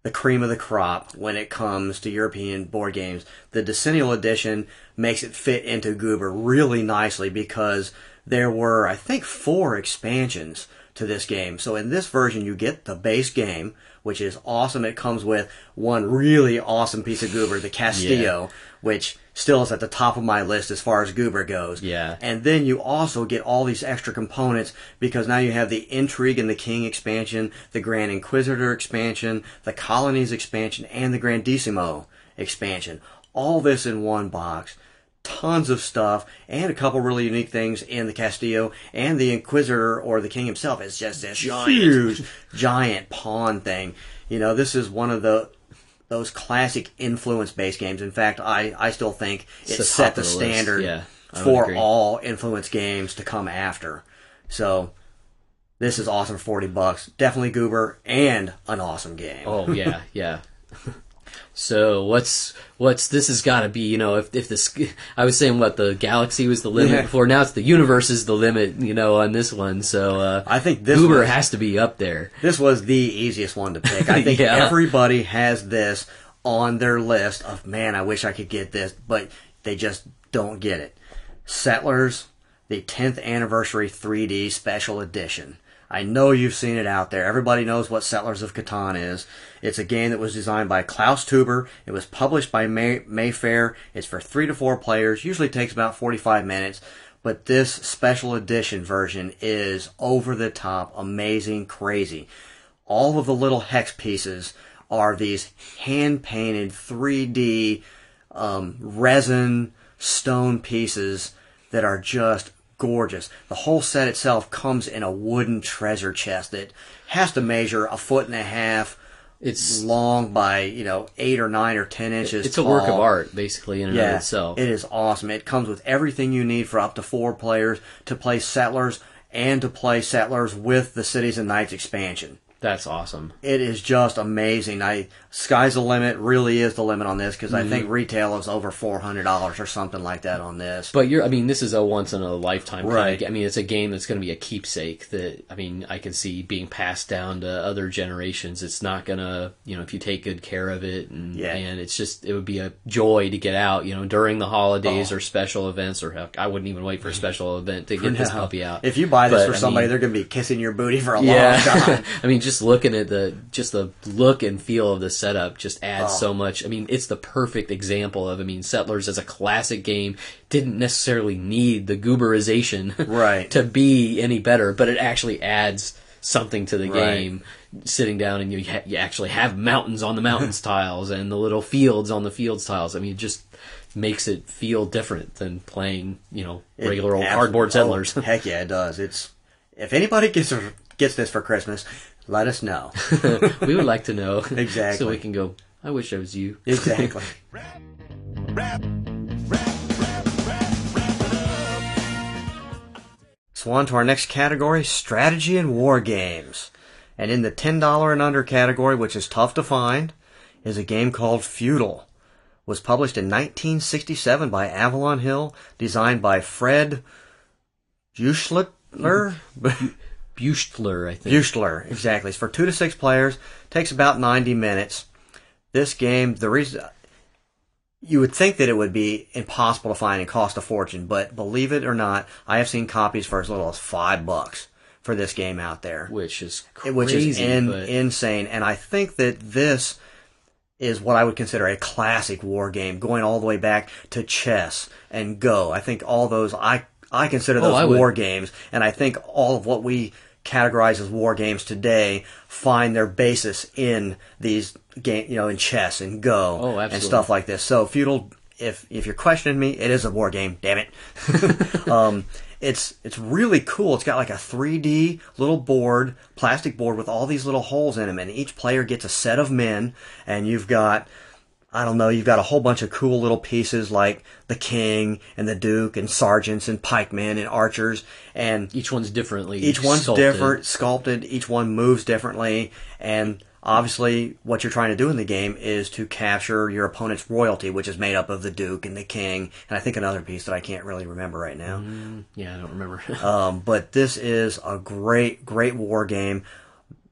Speaker 2: the cream of the crop when it comes to European board games. The Decennial Edition makes it fit into Goober really nicely because there were, I think, four expansions to this game. So in this version, you get the base game, which is awesome. It comes with one really awesome piece of Goober, the Castillo, which still is at the top of my list as far as Goober goes.
Speaker 1: Yeah.
Speaker 2: And then you also get all these extra components because now you have the Intrigue and the King expansion, the Grand Inquisitor expansion, the Colonies expansion, and the Grandissimo expansion. All this in one box. Tons of stuff and a couple really unique things in the Castillo and the Inquisitor or the King himself is just this huge giant pawn thing. You know, this is one of the those classic influence based games. In fact, I, I still think it
Speaker 1: the
Speaker 2: set the standard
Speaker 1: Yeah,
Speaker 2: for all influence games to come after. So this is awesome for 40 bucks. Definitely goober and an awesome game.
Speaker 1: Oh yeah, yeah. [laughs] So what's what's this has got to be you know if if this [laughs] I was saying what the galaxy was the limit
Speaker 2: Yeah.
Speaker 1: before now it's the universe is the limit you know on this one so uh,
Speaker 2: I think this
Speaker 1: Goober
Speaker 2: was-
Speaker 1: has to be up there
Speaker 2: This was the easiest one to pick. I [laughs] think
Speaker 1: Yeah.
Speaker 2: everybody has this on their list of man, I wish I could get this, but they just don't get it. Settlers, the 10th anniversary 3D special edition. I know you've seen it out there. Everybody knows what Settlers of Catan is. It's a game that was designed by Klaus Teuber. It was published by May- Mayfair. It's for three to four players. Usually takes about 45 minutes. But this special edition version is over the top, amazing, crazy. All of the little hex pieces are these hand painted 3D um, resin stone pieces that are just gorgeous. The whole set itself comes in a wooden treasure chest that has to measure a foot and a half
Speaker 1: it's
Speaker 2: long by you know eight or nine or ten inches.
Speaker 1: it's a work of art basically in and of itself
Speaker 2: it is awesome. It comes with everything you need for up to four players to play Settlers and to play Settlers with the Cities and Knights expansion.
Speaker 1: That's awesome
Speaker 2: It is just amazing. I sky's the limit. Really is the limit on this because
Speaker 1: Mm-hmm.
Speaker 2: I think retail is over four hundred dollars or something like that on this.
Speaker 1: But you're, I mean, this is a once in a lifetime kind
Speaker 2: Right.
Speaker 1: of, I mean, it's a game that's going to be a keepsake that, I mean, I can see being passed down to other generations. It's not going to, you know, if you take good care of it and,
Speaker 2: Yeah.
Speaker 1: and it's just, it would be a joy to get out, you know, during the holidays
Speaker 2: Oh.
Speaker 1: or special events or heck, I wouldn't even wait for a special event to get [laughs] this puppy out.
Speaker 2: If you buy this
Speaker 1: But,
Speaker 2: for
Speaker 1: I
Speaker 2: somebody,
Speaker 1: mean,
Speaker 2: they're going to be kissing your booty for a long
Speaker 1: yeah,
Speaker 2: time. [laughs]
Speaker 1: I mean, just looking at the just the look and feel of the setup just adds
Speaker 2: Oh.
Speaker 1: so much. I mean, it's the perfect example of. I mean, Settlers as a classic game didn't necessarily need the gooberization [laughs]
Speaker 2: Right.
Speaker 1: to be any better, but it actually adds something to the
Speaker 2: Right.
Speaker 1: game. Sitting down and you ha- you actually have mountains on the mountains [laughs] tiles and the little fields on the fields tiles. I mean, it just makes it feel different than playing you know
Speaker 2: It
Speaker 1: regular old
Speaker 2: abs-
Speaker 1: cardboard
Speaker 2: oh,
Speaker 1: settlers. [laughs]
Speaker 2: heck yeah, it does. It's if anybody gets gets this for Christmas, let us know. [laughs]
Speaker 1: we would like to know [laughs]
Speaker 2: Exactly.
Speaker 1: so we can go. I wish I was you.
Speaker 2: exactly.
Speaker 3: It. [laughs]
Speaker 2: So on to our next category, strategy and war games. And in the ten dollar and under category, which is tough to find, is a game called Feudal. Was published in 1967 by Avalon Hill, designed by Fred Buechler.
Speaker 1: Buchtler, I think.
Speaker 2: Buechler, exactly. It's for two to six players. Takes about 90 minutes. This game, the reason you would think that it would be impossible to find and cost a fortune, but believe it or not, I have seen copies for as little as five bucks for this game out there,
Speaker 1: which is crazy.
Speaker 2: which is in,
Speaker 1: but
Speaker 2: insane. And I think that this is what I would consider a classic war game, going all the way back to chess and Go. I think all those I I consider
Speaker 1: Oh,
Speaker 2: those
Speaker 1: I would.
Speaker 2: war games, and I think all of what we categorize as war games today find their basis in these game, you know, in chess and Go
Speaker 1: Oh,
Speaker 2: and stuff like this. So feudal. If if you're questioning me, it is a war game. Damn it. [laughs] um, it's it's really cool. It's got like a 3D little board, plastic board with all these little holes in them, and each player gets a set of men, and you've got I don't know, you've got a whole bunch of cool little pieces like the king and the duke and sergeants and pikemen and archers, and
Speaker 1: each one's differently.
Speaker 2: each one's
Speaker 1: sculpted.
Speaker 2: different, sculpted. Each one moves differently, and obviously, what you're trying to do in the game is to capture your opponent's royalty, which is made up of the duke and the king, and I think another piece that I can't really remember right now.
Speaker 1: Yeah, I don't remember. [laughs]
Speaker 2: Um, but this is a great, great war game.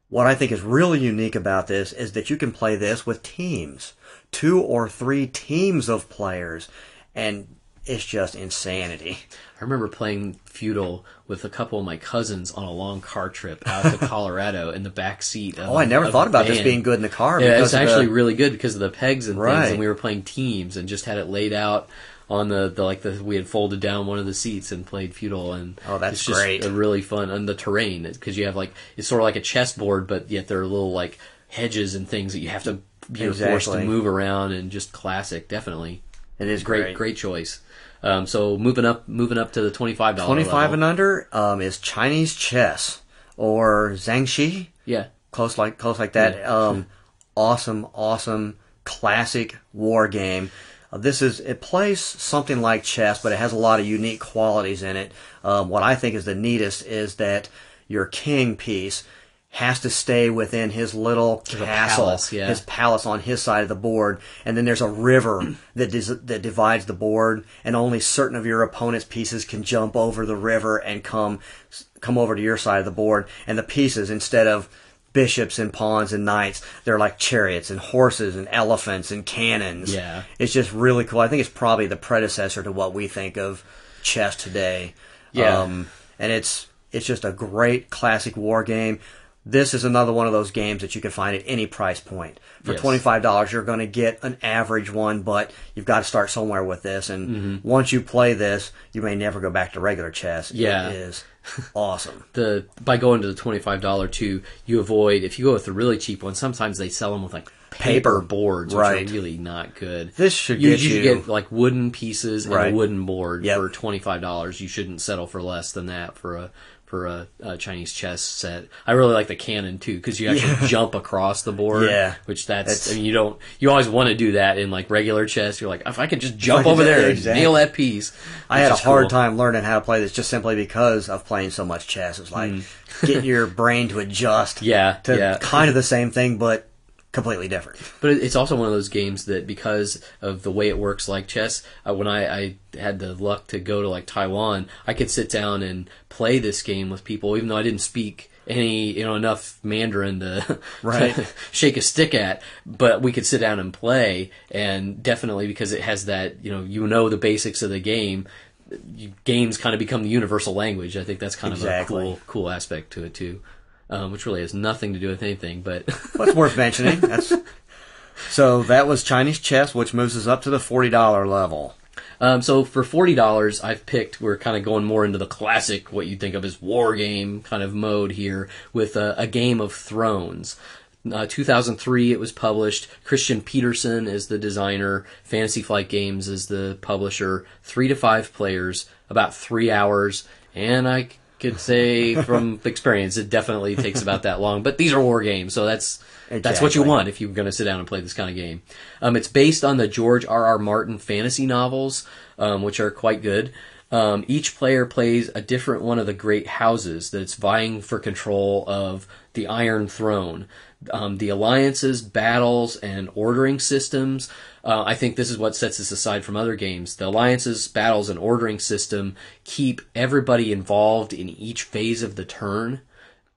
Speaker 2: What I think is really unique about this is that you can play this with teams, two or three teams of players, and it's just insanity. [laughs]
Speaker 1: I remember playing feudal with a couple of my cousins on a long car trip out to [laughs] Colorado in the back seat. Of,
Speaker 2: Oh, I never thought about this being good in the car.
Speaker 1: Yeah, it's actually
Speaker 2: the,
Speaker 1: really good because of the pegs and
Speaker 2: Right.
Speaker 1: things, and we were playing teams and just had it laid out on the, the like the we had folded down one of the seats and played feudal and
Speaker 2: Oh, that's
Speaker 1: it's just
Speaker 2: great.
Speaker 1: really fun and the terrain because you have like it's sort of like a chessboard but yet there are little like hedges and things that you have to you're forced to move around and just classic definitely
Speaker 2: it is
Speaker 1: great
Speaker 2: great.
Speaker 1: great choice um, so moving up moving up to the twenty five dollar
Speaker 2: Twenty five and under um, is Chinese chess or Zhangxi.
Speaker 1: yeah
Speaker 2: close like close like that. Um, awesome, awesome, classic war game. Uh, this is it plays something like chess, but it has a lot of unique qualities in it. Um, what I think is the neatest is that your king piece has to stay within his little castle,
Speaker 1: palace, yeah.
Speaker 2: his palace on his side of the board, and then there's a river [clears throat] that dis- that divides the board, and only certain of your opponent's pieces can jump over the river and come come over to your side of the board. And the pieces, instead of bishops and pawns and knights, they're like chariots and horses and elephants and cannons.
Speaker 1: Yeah.
Speaker 2: it's just really cool. I think it's probably the predecessor to what we think of chess today.
Speaker 1: Yeah.
Speaker 2: Um, and it's it's just a great classic war game. This is another one of those games that you can find at any price point. For
Speaker 1: Yes.
Speaker 2: twenty five dollars, you're going to get an average one, but you've got to start somewhere with this. And
Speaker 1: Mm-hmm.
Speaker 2: once you play this, you may never go back to regular chess.
Speaker 1: Yeah.
Speaker 2: it is [laughs] awesome.
Speaker 1: the by going to the twenty five dollar too, you avoid if you go with the really cheap one. Sometimes they sell them with like paper, boards, which
Speaker 2: Right.
Speaker 1: are really not good.
Speaker 2: This should
Speaker 1: you,
Speaker 2: get
Speaker 1: you should
Speaker 2: you-
Speaker 1: get like wooden pieces and
Speaker 2: Right.
Speaker 1: a wooden board
Speaker 2: Yep.
Speaker 1: for twenty five dollars. You shouldn't settle for less than that for a for a, a Chinese chess set. I really like the cannon too because you actually [laughs] jump across the board.
Speaker 2: Yeah.
Speaker 1: which that's,
Speaker 2: That's-
Speaker 1: I mean you don't you always want to do that in like regular chess. You're like if I could just jump over there and
Speaker 2: exactly.
Speaker 1: nail that piece.
Speaker 2: I had a hard
Speaker 1: cool.
Speaker 2: time learning how to play this just simply because of playing so much chess. It's like getting your brain to adjust.
Speaker 1: Mm. [laughs] Yeah,
Speaker 2: to
Speaker 1: yeah.
Speaker 2: kind of the same thing, but completely different.
Speaker 1: But it's also one of those games that because of the way it works like chess, uh, when I, I had the luck to go to like Taiwan, I could sit down and play this game with people, even though I didn't speak any, you know, enough Mandarin to, [laughs]
Speaker 2: Right.
Speaker 1: to [laughs] shake a stick at, but we could sit down and play, and definitely because it has that, you know, you know the basics of the game, games kind of become the universal language. I think that's kind
Speaker 2: Exactly.
Speaker 1: of a cool, cool aspect to it too, um, which really has nothing to do with anything, but [laughs]
Speaker 2: What's worth mentioning? That's [laughs] so that was Chinese chess, which moves us up to the forty dollar level.
Speaker 1: Um, so for forty dollars, I've picked. We're kind of going more into the classic, what you think of as war game kind of mode here, with a, a Game of Thrones. Uh, 2003 it was published. Christian Petersen is the designer. Fantasy Flight Games is the publisher. Three to five players, about three hours, and I could say from [laughs] experience it definitely takes about that long. But these are war games, so that's that's what you want if you're going to sit down and play this kind of game. Um, it's based on the George R. R. Martin fantasy novels, um, which are quite good. Um, each player plays a different one of the great houses that's vying for control of the Iron Throne. Um, the alliances, battles, and ordering systems. Uh, I think this is what sets this aside from other games. The alliances, battles, and ordering system keep everybody involved in each phase of the turn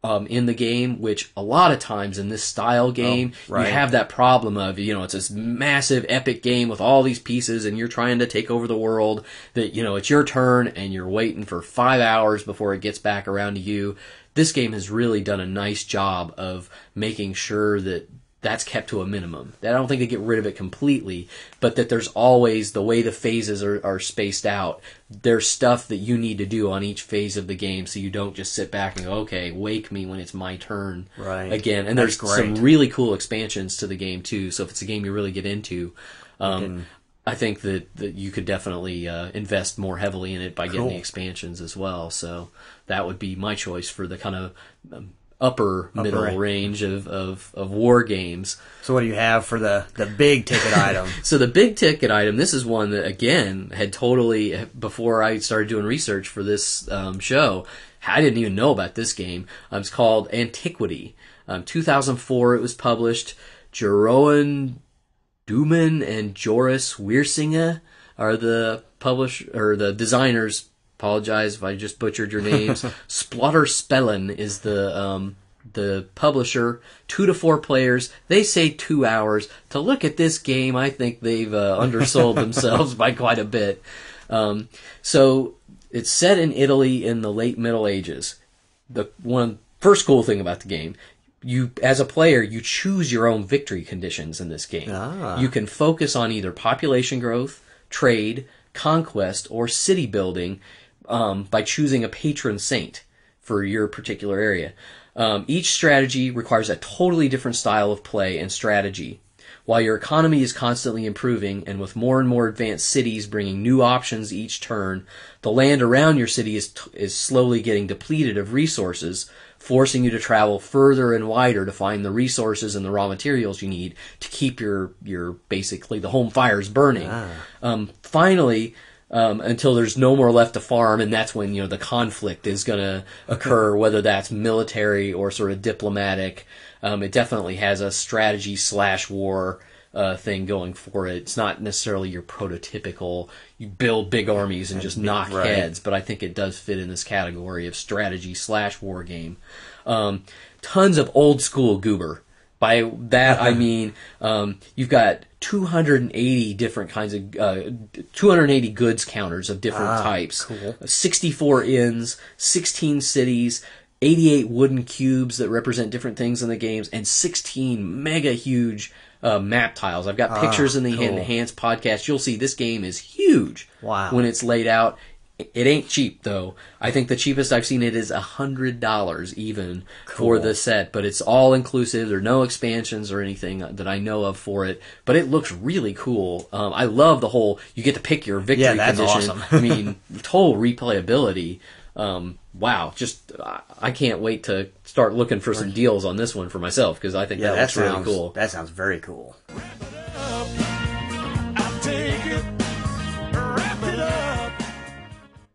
Speaker 1: um, in the game, which a lot of times in this style game,
Speaker 2: right.
Speaker 1: you have that problem of, you know, it's this massive epic game with all these pieces and you're trying to take over the world that, you know, it's your turn and you're waiting for five hours before it gets back around to you. This game has really done a nice job of making sure that that's kept to a minimum. I don't think they get rid of it completely, but that there's always the way the phases are, are spaced out. There's stuff that you need to do on each phase of the game, so you don't just sit back and go, "Okay, wake me when it's my turn."
Speaker 2: Right.
Speaker 1: Again, and there's some really cool expansions to the game too. So if it's a game you really get into, um, I think that, that you could definitely uh, invest more heavily in it by getting the expansions as well. So that would be my choice for the kind of um, upper, middle
Speaker 2: range.
Speaker 1: range of, of, of war games.
Speaker 2: So what do you have for the the big ticket [laughs] item?
Speaker 1: So the big ticket item, this is one that again had totally before I started doing research for this um, show, I didn't even know about this game. Um, it's called Antiquity. Um, 2004, it was published. Jeroen Doumen and Joris Wiersinga are the publish or the designers. Apologize if I just butchered your names. [laughs] Splotter Spellen is the um, the publisher. Two to four players. They say two hours. To look at this game, I think they've uh, undersold [laughs] themselves by quite a bit. Um, so it's set in Italy in the late Middle Ages. The one first cool thing about the game, you as a player, you choose your own victory conditions in this game.
Speaker 2: Ah.
Speaker 1: You can focus on either population growth, trade, conquest, or city building um, by choosing a patron saint for your particular area. Um, each strategy requires a totally different style of play and strategy. While your economy is constantly improving, and with more and more advanced cities bringing new options each turn, the land around your city is, t- is slowly getting depleted of resources, forcing you to travel further and wider to find the resources and the raw materials you need to keep your, your basically the home fires burning. Um, finally, um, until there's no more left to farm, and that's when you know the conflict is going to occur, whether that's military or sort of diplomatic. Um, it definitely has a strategy slash war uh, thing going for it. It's not necessarily your prototypical you build big armies and just knock
Speaker 2: right.
Speaker 1: heads, but I think it does fit in this category of strategy slash war game. Um, tons of old school goober. By that I mean um, you've got 280 different kinds of uh, 280 goods counters of different types.
Speaker 2: cool.
Speaker 1: 64 inns, 16 cities, 88 wooden cubes that represent different things in the games, and 16 mega huge uh, map tiles. I've got pictures in the
Speaker 2: cool.
Speaker 1: enhanced podcast. You'll see this game is huge.
Speaker 2: Wow.
Speaker 1: When it's laid out. It ain't cheap though. I think the cheapest I've seen it is a hundred dollars even for the set, but it's all inclusive. There are no expansions or anything that I know of for it, but it looks really cool. Um, I love the whole you get to pick your victory
Speaker 2: Yeah, that's
Speaker 1: condition.
Speaker 2: awesome.
Speaker 1: I mean, [laughs] total replayability. Um, wow, just I, can't wait to start looking for some deals on this one for myself because I think
Speaker 2: Yeah,
Speaker 1: that,
Speaker 2: that
Speaker 1: looks really cool.
Speaker 2: that sounds very cool.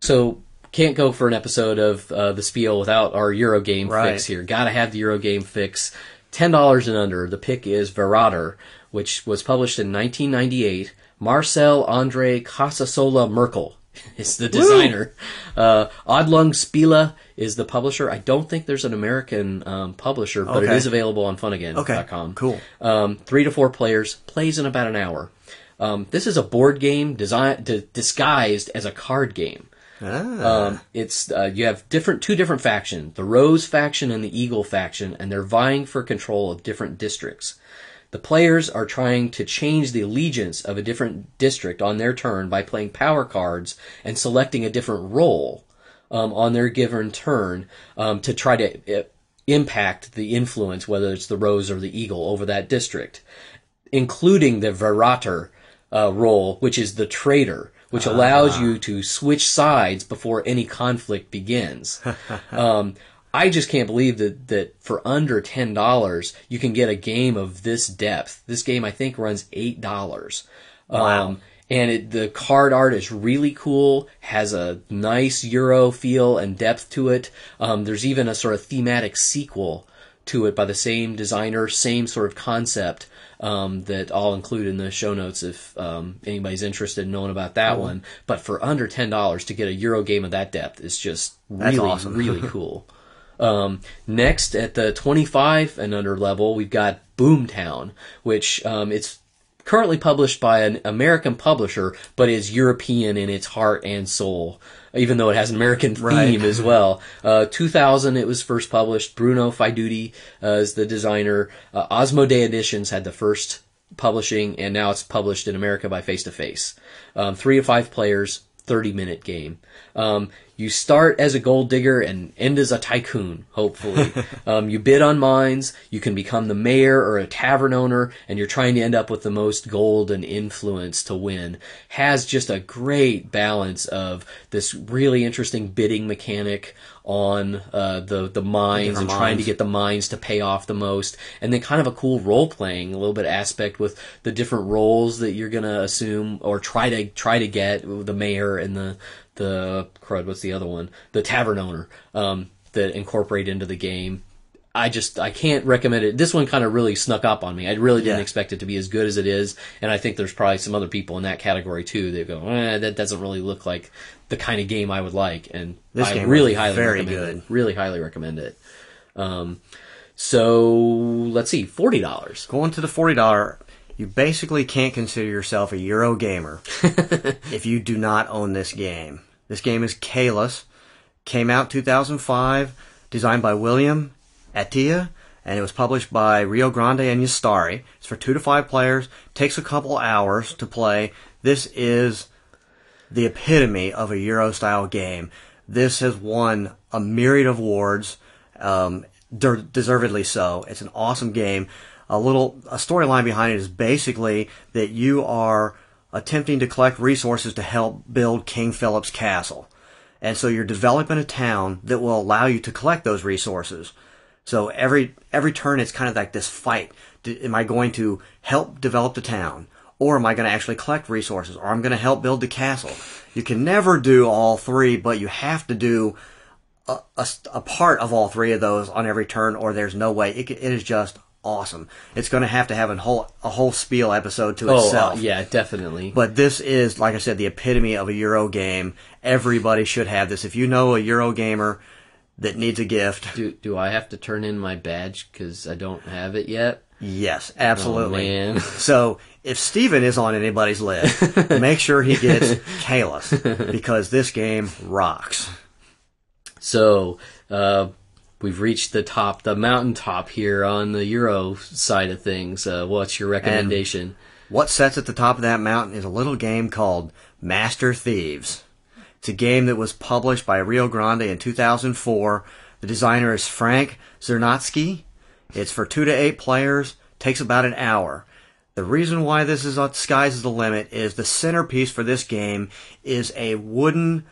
Speaker 1: So can't go for an episode of uh, the spiel without our Eurogame
Speaker 2: Right.
Speaker 1: fix here. Got to have the Eurogame fix. Ten dollars and under. The pick is Verräter, which was published in 1998. Marcel Andre Casasola Merkle [laughs] is the designer. Uh, Adlung Spiele is the publisher. I don't think there's an American um, publisher, but it
Speaker 2: Okay.
Speaker 1: is available on Funagain.com.
Speaker 2: Okay, cool.
Speaker 1: Um, three to four players, plays in about an hour. Um, this is a board game design, d- disguised as a card game.
Speaker 2: Ah,
Speaker 1: Um, it's uh, you have different two different factions, the Rose faction and the Eagle faction, and they're vying for control of different districts. The players are trying to change the allegiance of a different district on their turn by playing power cards and selecting a different role um, on their given turn um, to try to uh, impact the influence, whether it's the rose or the eagle, over that district, including the Verräter uh, role, which is the traitor, which allows you to switch sides before any conflict begins. [laughs] um, I just can't believe that, that for under ten dollars you can get a game of this depth. This game I think runs eight dollars. Um, and it, the card art is really cool, has a nice Euro feel and depth to it. Um, there's even a sort of thematic sequel to it by the same designer, same sort of concept um, that I'll include in the show notes if um, anybody's interested in knowing about that one. But for under ten dollars to get a Euro game of that depth is just
Speaker 2: That's
Speaker 1: really,
Speaker 2: awesome.
Speaker 1: really [laughs] cool. Um, next, at the 25 and under level, we've got Boomtown, which um, it's currently published by an American publisher, but is European in its heart and soul, even though it has an American theme
Speaker 2: Right.
Speaker 1: as well. Uh, 2000, it was first published. Bruno Faidutti uh, is the designer. Uh, Asmodee Editions had the first publishing, and now it's published in America by Face to Face. Um, Three to five players, 30 minute game. Um, you start as a gold digger and end as a tycoon, hopefully. [laughs] um, you bid on mines, you can become the mayor or a tavern owner, and you're trying to end up with the most gold and influence to win. Has just a great balance of this really interesting bidding mechanic on uh, the the mines and trying to get the mines to pay off the most, and then kind of a cool role playing, a little bit aspect with the different roles that you're gonna assume or try to try to get the mayor and the the crud. What's the other one? The tavern owner um, that incorporate into the game. I just I can't recommend it. This one kind of really snuck up on me. I really didn't
Speaker 2: Yeah.
Speaker 1: expect it to be as good as it is, and I think there's probably some other people in that category too that go, eh, that doesn't really look like the kind of game I would like. And
Speaker 2: This
Speaker 1: I
Speaker 2: game
Speaker 1: really highly
Speaker 2: very
Speaker 1: recommend
Speaker 2: good.
Speaker 1: it. Really highly recommend it. Um, so let's see, forty dollars.
Speaker 2: Going to the forty dollar, you basically can't consider yourself a Euro gamer [laughs] if you do not own this game. This game is Caylus. Came out 2005, designed by William Attia, and it was published by Rio Grande and Ystari. It's for two to five players. Takes a couple hours to play. This is the epitome of a Euro style game. This has won a myriad of awards, um, de- deservedly so. It's an awesome game. A little a storyline behind it is basically that you are attempting to collect resources to help build King Philip's castle. And so you're developing a town that will allow you to collect those resources. So every every turn, it's kind of like this fight. Am I going to help develop the town, or am I going to actually collect resources, or I'm going to help build the castle? You can never do all three, but you have to do a part of all three of those on every turn, or there's no way. It, it is just awesome. It's going to have to have a whole a whole spiel episode to
Speaker 1: Oh, uh,
Speaker 2: itself.
Speaker 1: yeah, definitely.
Speaker 2: But this is, like I said, the epitome of a Euro game. Everybody should have this. If you know a Euro gamer that needs a gift,
Speaker 1: do do I have to turn in my badge because I don't have it yet?
Speaker 2: yes, absolutely.
Speaker 1: Oh. [laughs]
Speaker 2: So if Stephen is on anybody's list, [laughs] make sure he gets Caylus because this game rocks.
Speaker 1: So uh, we've reached the top, the mountaintop here on the Euro side of things. Uh, what's your recommendation?
Speaker 2: What sets at the top of that mountain is a little game called Master Thieves. It's a game that was published by Rio Grande in 2004. The designer is Frank Zernatsky. It's for two to eight players. Takes about an hour. The reason why this is on Skies is the Limit is the centerpiece for this game is a wooden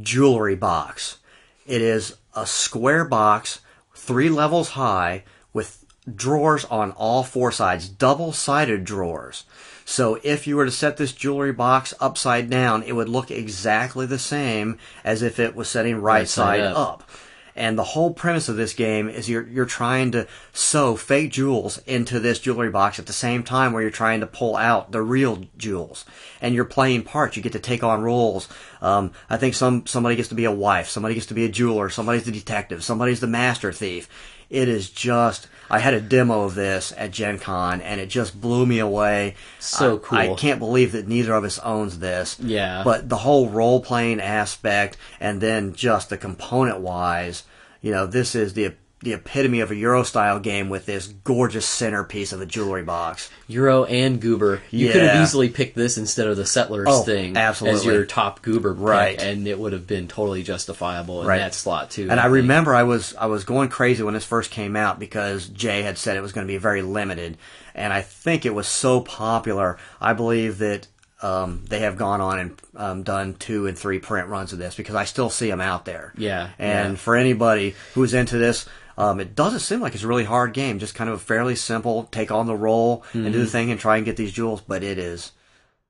Speaker 2: jewelry box. It is a square box, three levels high, with drawers on all four sides, double sided drawers. So if you were to set this jewelry box upside down, it would look exactly the same as if it was setting right,
Speaker 1: Right side
Speaker 2: side
Speaker 1: up.
Speaker 2: up. And the whole premise of this game is you're you're trying to sew fake jewels into this jewelry box at the same time where you're trying to pull out the real jewels. And you're playing parts. You get to take on roles. Um, I think some somebody gets to be a wife, somebody gets to be a jeweler, somebody's the detective, somebody's the master thief. It is just. I had a demo of this at Gen Con, and it just blew me away.
Speaker 1: So
Speaker 2: I-
Speaker 1: cool.
Speaker 2: I can't believe that neither of us owns this.
Speaker 1: Yeah.
Speaker 2: But the whole role playing aspect and then just the component wise, you know, this is the the epitome of a Euro style game with this gorgeous centerpiece of a jewelry box.
Speaker 1: Euro and Goober. You could have easily picked this instead of the Settlers
Speaker 2: Oh,
Speaker 1: thing as
Speaker 2: absolutely.
Speaker 1: your top Goober pick,
Speaker 2: Right.
Speaker 1: and it would have been totally justifiable in
Speaker 2: Right.
Speaker 1: that slot too.
Speaker 2: And I
Speaker 1: think.
Speaker 2: remember I was I was going crazy when this first came out because Jay had said it was going to be very limited, and I think it was so popular. I believe that um, they have gone on and um, done two and three print runs of this because I still see them out there.
Speaker 1: Yeah,
Speaker 2: And
Speaker 1: yeah.
Speaker 2: for anybody who's into this, um, it doesn't seem like it's a really hard game. Just kind of a fairly simple. Take on the role and
Speaker 1: Mm-hmm.
Speaker 2: do the thing and try and get these jewels, but it is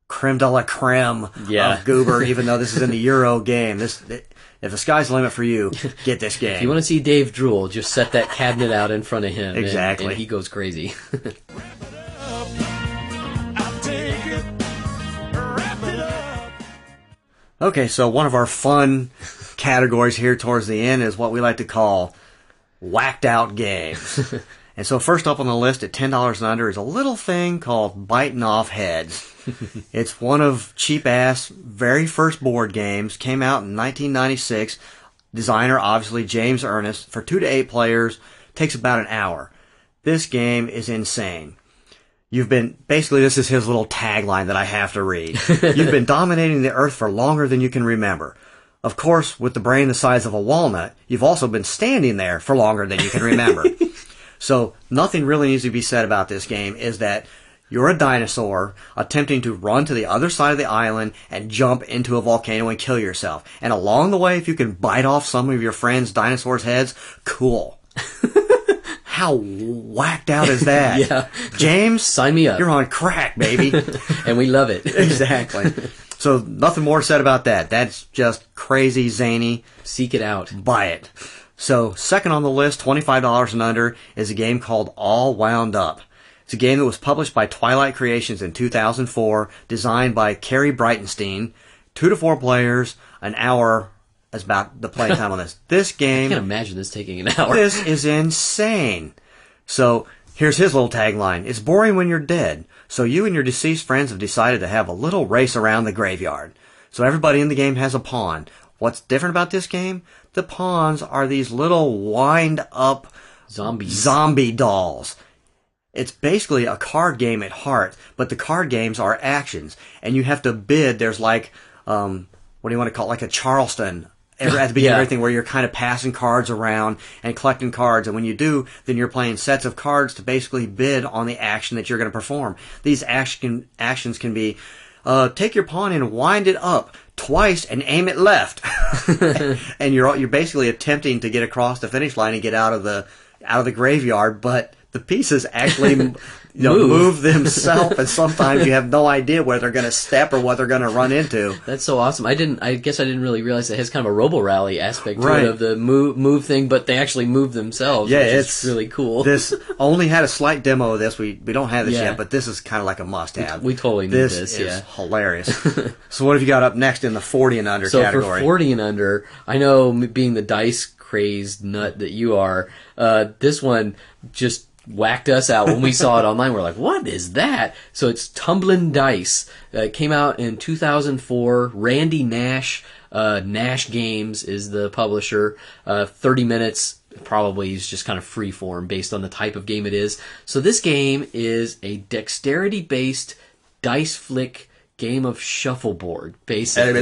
Speaker 2: creme de la creme
Speaker 1: Yeah.
Speaker 2: of Goober. [laughs] even though this is in the Euro game, this. if the sky's the limit for you, get this game. [laughs]
Speaker 1: If you want to see Dave drool, just set that cabinet out in front of him.
Speaker 2: Exactly.
Speaker 1: and he goes crazy.
Speaker 3: I'll take it, wrap it up.
Speaker 2: Okay, so one of our fun categories here towards the end is what we like to call whacked out games. [laughs] and so first up on the list at ten dollars and under is a little thing called biting off heads. [laughs] it's one of Cheapass very first board games. Came out in 1996. Designer obviously James Ernest for two to eight players. Takes about an hour. This game is insane. You've been basically this is his little tagline that I have to read. [laughs] You've been dominating the earth for longer than you can remember. Of course, with the brain the size of a walnut, you've also been standing there for longer than you can remember. [laughs] so nothing really needs to be said about this game is that you're a dinosaur attempting to run to the other side of the island and jump into a volcano and kill yourself. And along the way, if you can bite off some of your friends' dinosaurs' heads, cool. [laughs] How whacked out is that? [laughs]
Speaker 1: Yeah.
Speaker 2: James,
Speaker 1: Sign me up.
Speaker 2: You're on crack, baby.
Speaker 1: and we love it.
Speaker 2: exactly. So nothing more said about that. That's just crazy zany.
Speaker 1: Seek it out.
Speaker 2: Buy it. So second on the list, $25 and under, is a game called All Wound Up. It's a game that was published by Twilight Creations in 2004, designed by Kerry Breitenstein. Two to four players, an hour is about the play [laughs] time on this. This game.
Speaker 1: I can't imagine this taking an hour.
Speaker 2: this is insane. So here's his little tagline. It's boring when you're dead. So you and your deceased friends have decided to have a little race around the graveyard. So everybody in the game has a pawn. What's different about this game? The pawns are these little wind up
Speaker 1: Zombies.
Speaker 2: zombie dolls. It's basically a card game at heart, but the card games are actions, and you have to bid. There's like, um, what do you want to call it? Like a Charleston every, at the beginning
Speaker 1: Yeah.
Speaker 2: of everything, where you're kind of passing cards around and collecting cards, and when you do, then you're playing sets of cards to basically bid on the action that you're going to perform. These action actions can be, uh, take your pawn and wind it up twice and aim it left, [laughs] and you're you're basically attempting to get across the finish line and get out of the out of the graveyard, but the pieces actually [laughs] you know,
Speaker 1: Move.
Speaker 2: move. themselves, and [laughs] sometimes you have no idea where they're going to step or what they're going to run into.
Speaker 1: That's so awesome. I didn't. I guess I didn't really realize it has kind of a RoboRally aspect to
Speaker 2: Right.
Speaker 1: it of the move move thing, but they actually move themselves.
Speaker 2: Yeah,
Speaker 1: which
Speaker 2: it's
Speaker 1: is really cool.
Speaker 2: This only had a slight demo of this. We we don't have this
Speaker 1: Yeah.
Speaker 2: yet, but this is kind of like a must-have.
Speaker 1: We totally need
Speaker 2: this.
Speaker 1: this,
Speaker 2: is
Speaker 1: yeah.
Speaker 2: hilarious. [laughs] so what have you got up next in the forty and under
Speaker 1: so
Speaker 2: category?
Speaker 1: for forty and under, I know being the dice crazed nut that you are, uh, this one just whacked us out when we saw it online. We're like, "What is that?" So it's Tumbling Dice. Uh, it came out in 2004. Randy Nash, uh, Nash Games is the publisher. Uh, 30 minutes. Probably is just kind of free form based on the type of game it is. So this game is a dexterity based dice flick game of shuffleboard, basically.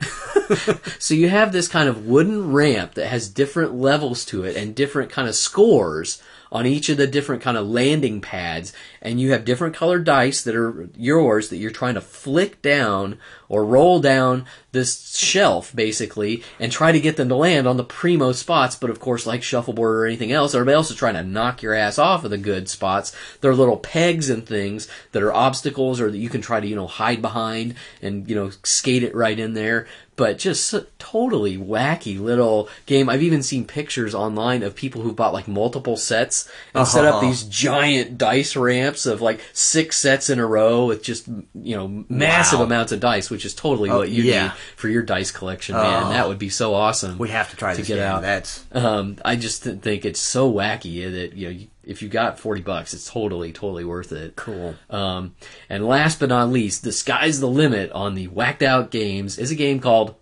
Speaker 1: [laughs] So you have this kind of wooden ramp that has different levels to it and different kind of scores on each of the different kind of landing pads and you have different colored dice that are yours that you're trying to flick down or roll down this shelf basically and try to get them to land on the primo spots. But of course like shuffleboard or anything else everybody else is trying to knock your ass off of the good spots. There are little pegs and things that are obstacles or that you can try to you know hide behind and you know skate it right in there but just totally wacky little game. I've even seen pictures online of people who bought like multiple sets and set up
Speaker 2: Uh-huh.
Speaker 1: these giant dice ramps of like six sets in a row with just you know massive
Speaker 2: Wow.
Speaker 1: amounts of dice, which is totally what you
Speaker 2: yeah.
Speaker 1: need for your dice collection, man.
Speaker 2: Oh.
Speaker 1: that would be so awesome.
Speaker 2: we have to try
Speaker 1: to
Speaker 2: this
Speaker 1: get
Speaker 2: game.
Speaker 1: out.
Speaker 2: That's
Speaker 1: Um, I just think it's so wacky that you know you- if you got forty bucks, it's totally totally worth it.
Speaker 2: cool.
Speaker 1: Um, and last but not least, the sky's the limit on the whacked out games is a game called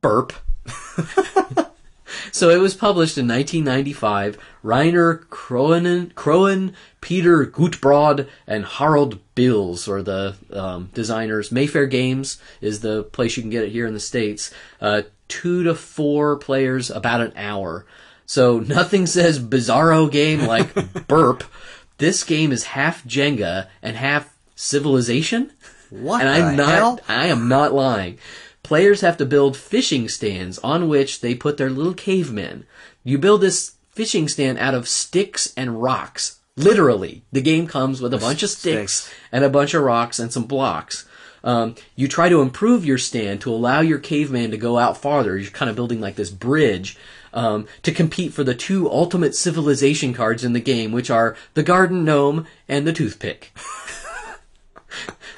Speaker 1: Burp. [laughs] so it was published in 1995. Reiner Kroen, Kroen Peter Gutbrod, and Harald Bilz are the um, designers. Mayfair Games is the place you can get it here in the States. Uh, two to four players, about an hour. So nothing says bizarro game like [laughs] Burp. This game is half Jenga and half Civilization.
Speaker 2: What
Speaker 1: and I'm not
Speaker 2: hell?
Speaker 1: I am not lying. Players have to build fishing stands on which they put their little cavemen. You build this fishing stand out of sticks and rocks. Literally. The game comes with a bunch of sticks,
Speaker 2: sticks.
Speaker 1: and a bunch of rocks and some blocks. Um, you try to improve your stand to allow your caveman to go out farther. You're kind of building like this bridge um, to compete for the two ultimate civilization cards in the game, which are the garden gnome and the toothpick. [laughs]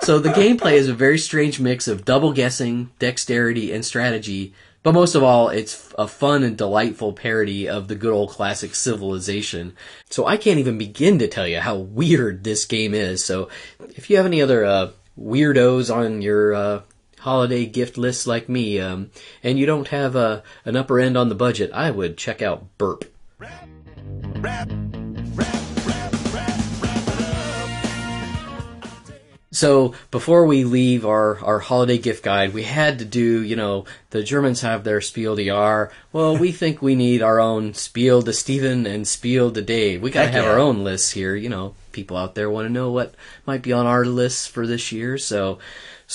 Speaker 1: So the gameplay is a very strange mix of double guessing, dexterity, and strategy. But most of all, it's a fun and delightful parody of the good old classic Civilization. So I can't even begin to tell you how weird this game is. So if you have any other uh, weirdos on your uh, holiday gift lists like me, um, and you don't have uh, an upper end on the budget, I would check out Burp.
Speaker 3: Rap, rap.
Speaker 1: So before we leave our, our holiday gift guide, we had to do, you know, the Germans have their Spiel des Jahr. Well, we [laughs] think we need our own Spiel de Stephen and Spiel de Dave. We gotta
Speaker 2: Heck
Speaker 1: have
Speaker 2: yeah.
Speaker 1: our own lists here. You know, people out there want to know what might be on our lists for this year. So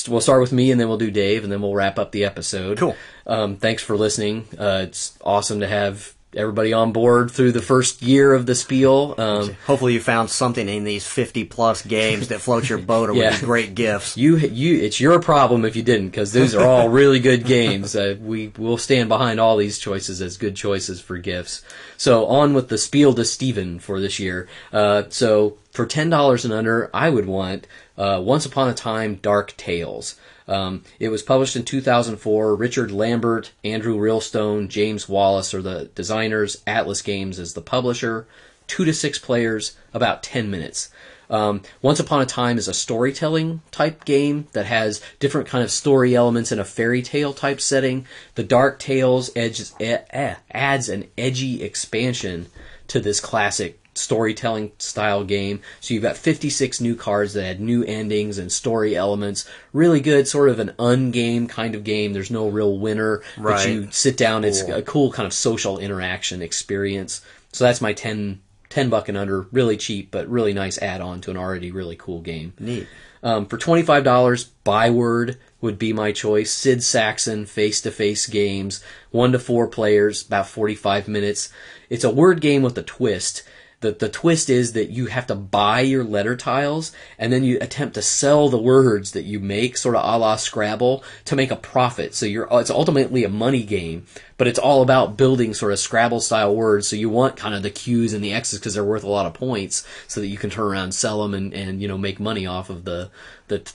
Speaker 1: we'll start with me and then we'll do Dave and then we'll wrap up the episode.
Speaker 2: Cool.
Speaker 1: Um, thanks for listening. Uh, it's awesome to have everybody on board through the first year of the Spiel. Um,
Speaker 2: Hopefully, you found something in these 50 plus games that float your boat or
Speaker 1: Yeah.
Speaker 2: with great gifts.
Speaker 1: You, you, it's your problem if you didn't, because those are all really good games. Uh, we will stand behind all these choices as good choices for gifts. So on with the Spiel to Stephen for this year. Uh, so for ten dollars and under, I would want uh, Once Upon a Time: Dark Tales. Um, it was published in 2004. Richard Lambert, Andrew Rilstone, James Wallace are the designers. Atlas Games is the publisher. Two to six players, about 10 minutes. Um, Once Upon a Time is a storytelling type game that has different kind of story elements in a fairy tale type setting. The Dark Tales edges, eh, eh, adds an edgy expansion to this classic storytelling style game. So you've got 56 new cards that had new endings and story elements. Really good, sort of an ungame kind of game. There's no real winner,
Speaker 2: right.
Speaker 1: but you sit down. It's a cool kind of social interaction experience. So that's my 10, 10 buck and under. Really cheap, but really nice add on to an already really cool game.
Speaker 2: Neat.
Speaker 1: Um, for twenty five dollars, Buyword would be my choice. Sid Sackson face to face games, one to four players, about forty five minutes. It's a word game with a twist. The the twist is that you have to buy your letter tiles and then you attempt to sell the words that you make, sort of a la Scrabble, to make a profit. So you're it's ultimately a money game, but it's all about building sort of Scrabble style words. So you want kind of the Q's and the X's because they're worth a lot of points, so that you can turn around and sell them and, and you know make money off of the the t-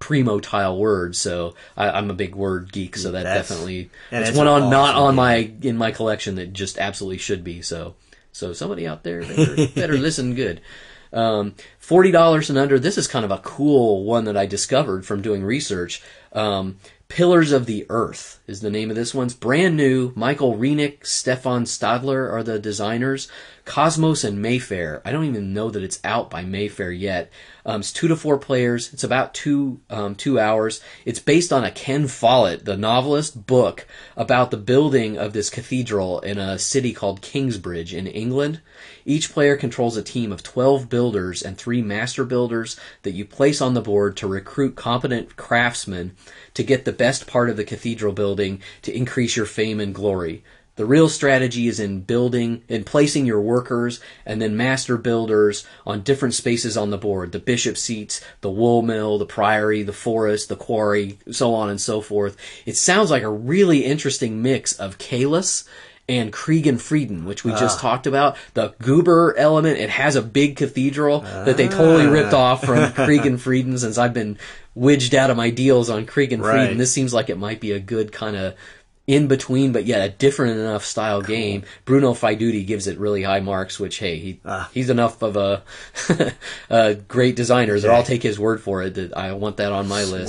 Speaker 1: primo tile words. So I, I'm a big word geek, so that
Speaker 2: That's-
Speaker 1: definitely it's one on not
Speaker 2: awesome
Speaker 1: on my in my collection that just absolutely should be. So so somebody out there better, better [laughs] listen good. Um, Forty dollars and under. This is kind of a cool one that I discovered from doing research. Um, Pillars of the Earth is the name of this one. It's brand new. Michael Rieneck, Stefan Stadler are the designers. Kosmos and Mayfair. I don't even know that it's out by Mayfair yet. Um, it's two to four players. It's about two um, two hours. It's based on a Ken Follett, the novelist, book about the building of this cathedral in a city called Kingsbridge in England. Each player controls a team of 12 builders and three master builders that you place on the board to recruit competent craftsmen to get the best part of the cathedral building to increase your fame and glory. The real strategy is in building in placing your workers and then master builders on different spaces on the board. The bishop seats, the wool mill, the priory, the forest, the quarry, so on and so forth. It sounds like a really interesting mix of Caylus and Krieg and Frieden, which we just talked about. The Goober element, it has a big cathedral that they totally ripped off from [laughs] Krieg and Frieden since I've been widged out of my deals on Krieg and Frieden. This seems like it might be a good kind of in between, but yet a different enough style game. Bruno Faidutti gives it really high marks, which hey, he
Speaker 2: Ah.
Speaker 1: he's enough of a, [laughs] a great designer that I'll take his word for it. That I want that on my list.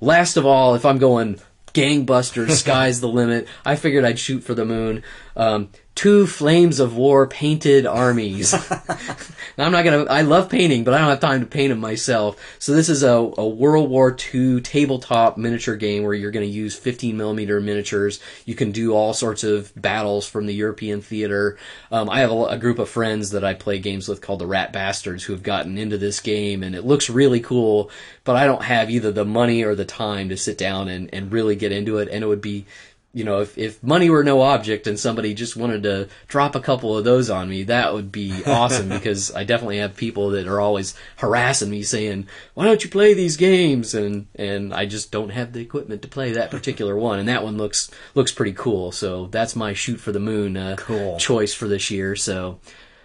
Speaker 1: Last of all, if I'm going gangbusters, [laughs] sky's the limit. I figured I'd shoot for the moon. Um, two flames of war painted armies. [laughs] now I'm not gonna. I love painting, but I don't have time to paint them myself. So this is a, a World War II tabletop miniature game where you're going to use 15 millimeter miniatures. You can do all sorts of battles from the European theater. Um, I have a, a group of friends that I play games with called the Rat Bastards who have gotten into this game, and it looks really cool. But I don't have either the money or the time to sit down and, and really get into it, and it would be you know, if, if money were no object and somebody just wanted to drop a couple of those on me, that would be [laughs] awesome because I definitely have people that are always harassing me saying, why don't you play these games? And, and I just don't have the equipment to play that particular one. And that one looks, looks pretty cool. So that's my shoot for the moon, uh,
Speaker 2: Cool.
Speaker 1: choice for this year. So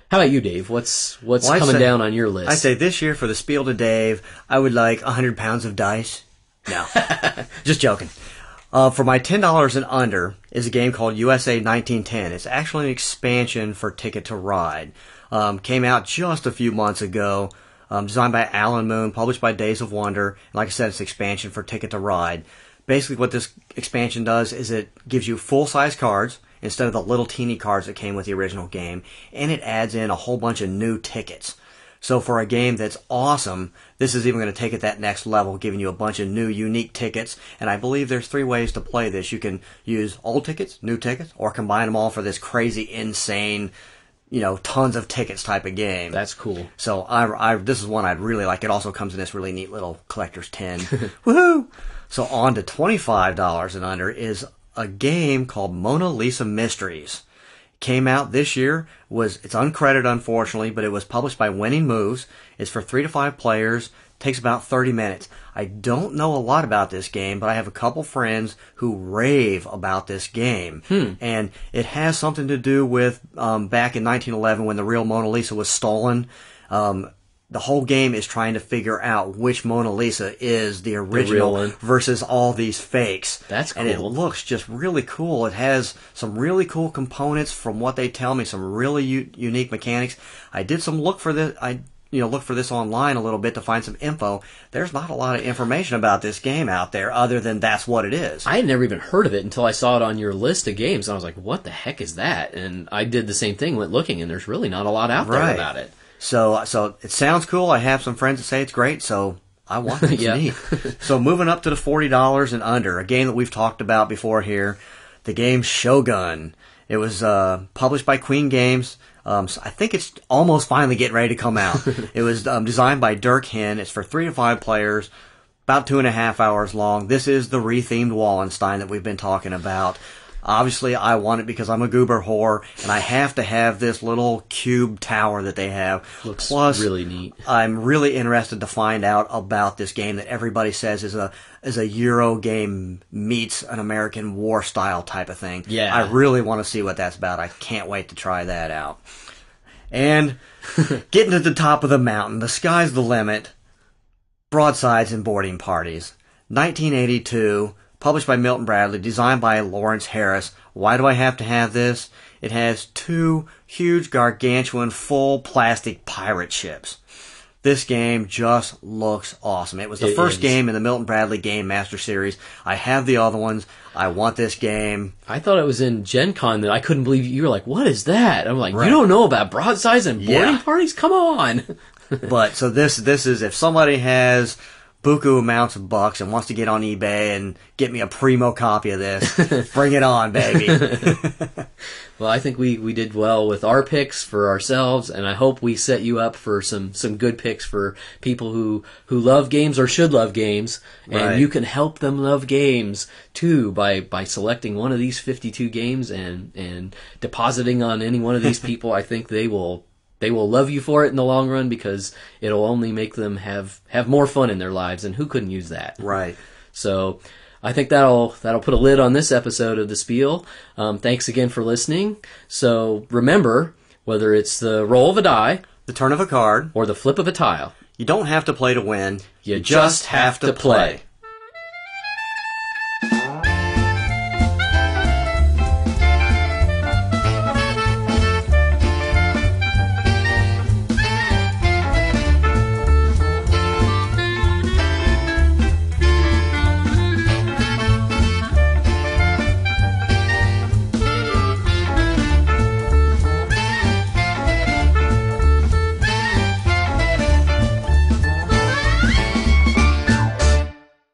Speaker 1: how about you, Dave? What's, what's
Speaker 2: Well,
Speaker 1: coming
Speaker 2: say-
Speaker 1: down on your list?
Speaker 2: I say this year for the Spiel to Dave, I would like 100 pounds of dice. No. [laughs] Just joking. Uh, for my $10 and under is a game called USA 1910. It's actually an expansion for Ticket to Ride. Um, came out just a few months ago. Um, designed by Alan Moon, published by Days of Wonder. Like I said, it's an expansion for Ticket to Ride. Basically, what this expansion does is it gives you full size cards instead of the little teeny cards that came with the original game, and it adds in a whole bunch of new tickets. So for a game that's awesome, this is even going to take it that next level, giving you a bunch of new, unique tickets. And I believe there's three ways to play this. You can use old tickets, new tickets, or combine them all for this crazy, insane, you know, tons of tickets type of game.
Speaker 1: that's cool.
Speaker 2: So I, I, this is one I'd really like. It also comes in this really neat little collector's tin. [laughs] Woohoo! So on to twenty-five dollars and under is a game called Mona Lisa Mysteries. Came out this year. Was it's uncredited unfortunately, but it was published by Winning Moves. It's for three to five players. Takes about thirty minutes. I don't know a lot about this game, but I have a couple friends who rave about this game, and it has something to do with um, back in 1911 when the real Mona Lisa was stolen. Um, the whole game is trying to figure out which Mona Lisa is the original
Speaker 1: one.
Speaker 2: versus all these fakes.
Speaker 1: That's cool.
Speaker 2: And it looks just really cool. It has some really cool components from what they tell me, some really u- unique mechanics. I did some look for this. I you know look for this online a little bit to find some info. There's not a lot of information about this game out there other than that's what it is.
Speaker 1: I had never even heard of it until I saw it on your list of games. And I was like, what the heck is that? And I did the same thing, went looking, and there's really not a lot out there about it.
Speaker 2: So, so it sounds cool. I have some friends that say it's great, so I want it. [laughs]
Speaker 1: Yeah. [laughs]
Speaker 2: so moving up to the forty dollars and under, a game that we've talked about before here, the game Shogun. It was uh, published by Queen Games. Um, so I think it's almost finally getting ready to come out. [laughs] it was um, designed by Dirk Henn. It's for three to five players, about two and a half hours long. This is the rethemed Wallenstein that we've been talking about. Obviously, I want it because I'm a goober whore, and I have to have this little cube tower that they have.
Speaker 1: Looks
Speaker 2: Plus,
Speaker 1: really neat.
Speaker 2: I'm really interested to find out about this game that everybody says is a is a Euro game meets an American war style type of thing.
Speaker 1: Yeah.
Speaker 2: I really want to see what that's about. I can't wait to try that out. And [laughs] getting to the top of the mountain, the sky's the limit. Broadsides and boarding parties. 1982, published by Milton Bradley, designed by Lawrence Harris. Why do I have to have this? It has two huge gargantuan full plastic pirate ships. This game just looks awesome. It was the
Speaker 1: It
Speaker 2: first
Speaker 1: is.
Speaker 2: game in the Milton Bradley Game Master Series. I have the other ones. I want this game.
Speaker 1: I thought it was in Gen Con that I couldn't believe you were like, what is that? I'm like,
Speaker 2: Right.
Speaker 1: you don't know about broadsides and boarding
Speaker 2: Yeah.
Speaker 1: parties? Come on. [laughs]
Speaker 2: but so this this is if somebody has buku amounts of bucks and wants to get on eBay and get me a primo copy of this, [laughs] bring it on, baby. [laughs]
Speaker 1: Well, I think we, we did well with our picks for ourselves, and I hope we set you up for some, some good picks for people who, who love games or should love games, and
Speaker 2: Right.
Speaker 1: you can help them love games too by, by selecting one of these 52 games and, and depositing on any one of these [laughs] people. I think they will, they will love you for it in the long run because it'll only make them have, have more fun in their lives, and who couldn't use that?
Speaker 2: right.
Speaker 1: So I think that'll that'll put a lid on this episode of the Spiel. Um, thanks again for listening. So remember, whether it's the roll of a die
Speaker 2: The turn of a card.
Speaker 1: or the flip of a tile,
Speaker 2: You don't have to play to win.
Speaker 1: you, just have to play.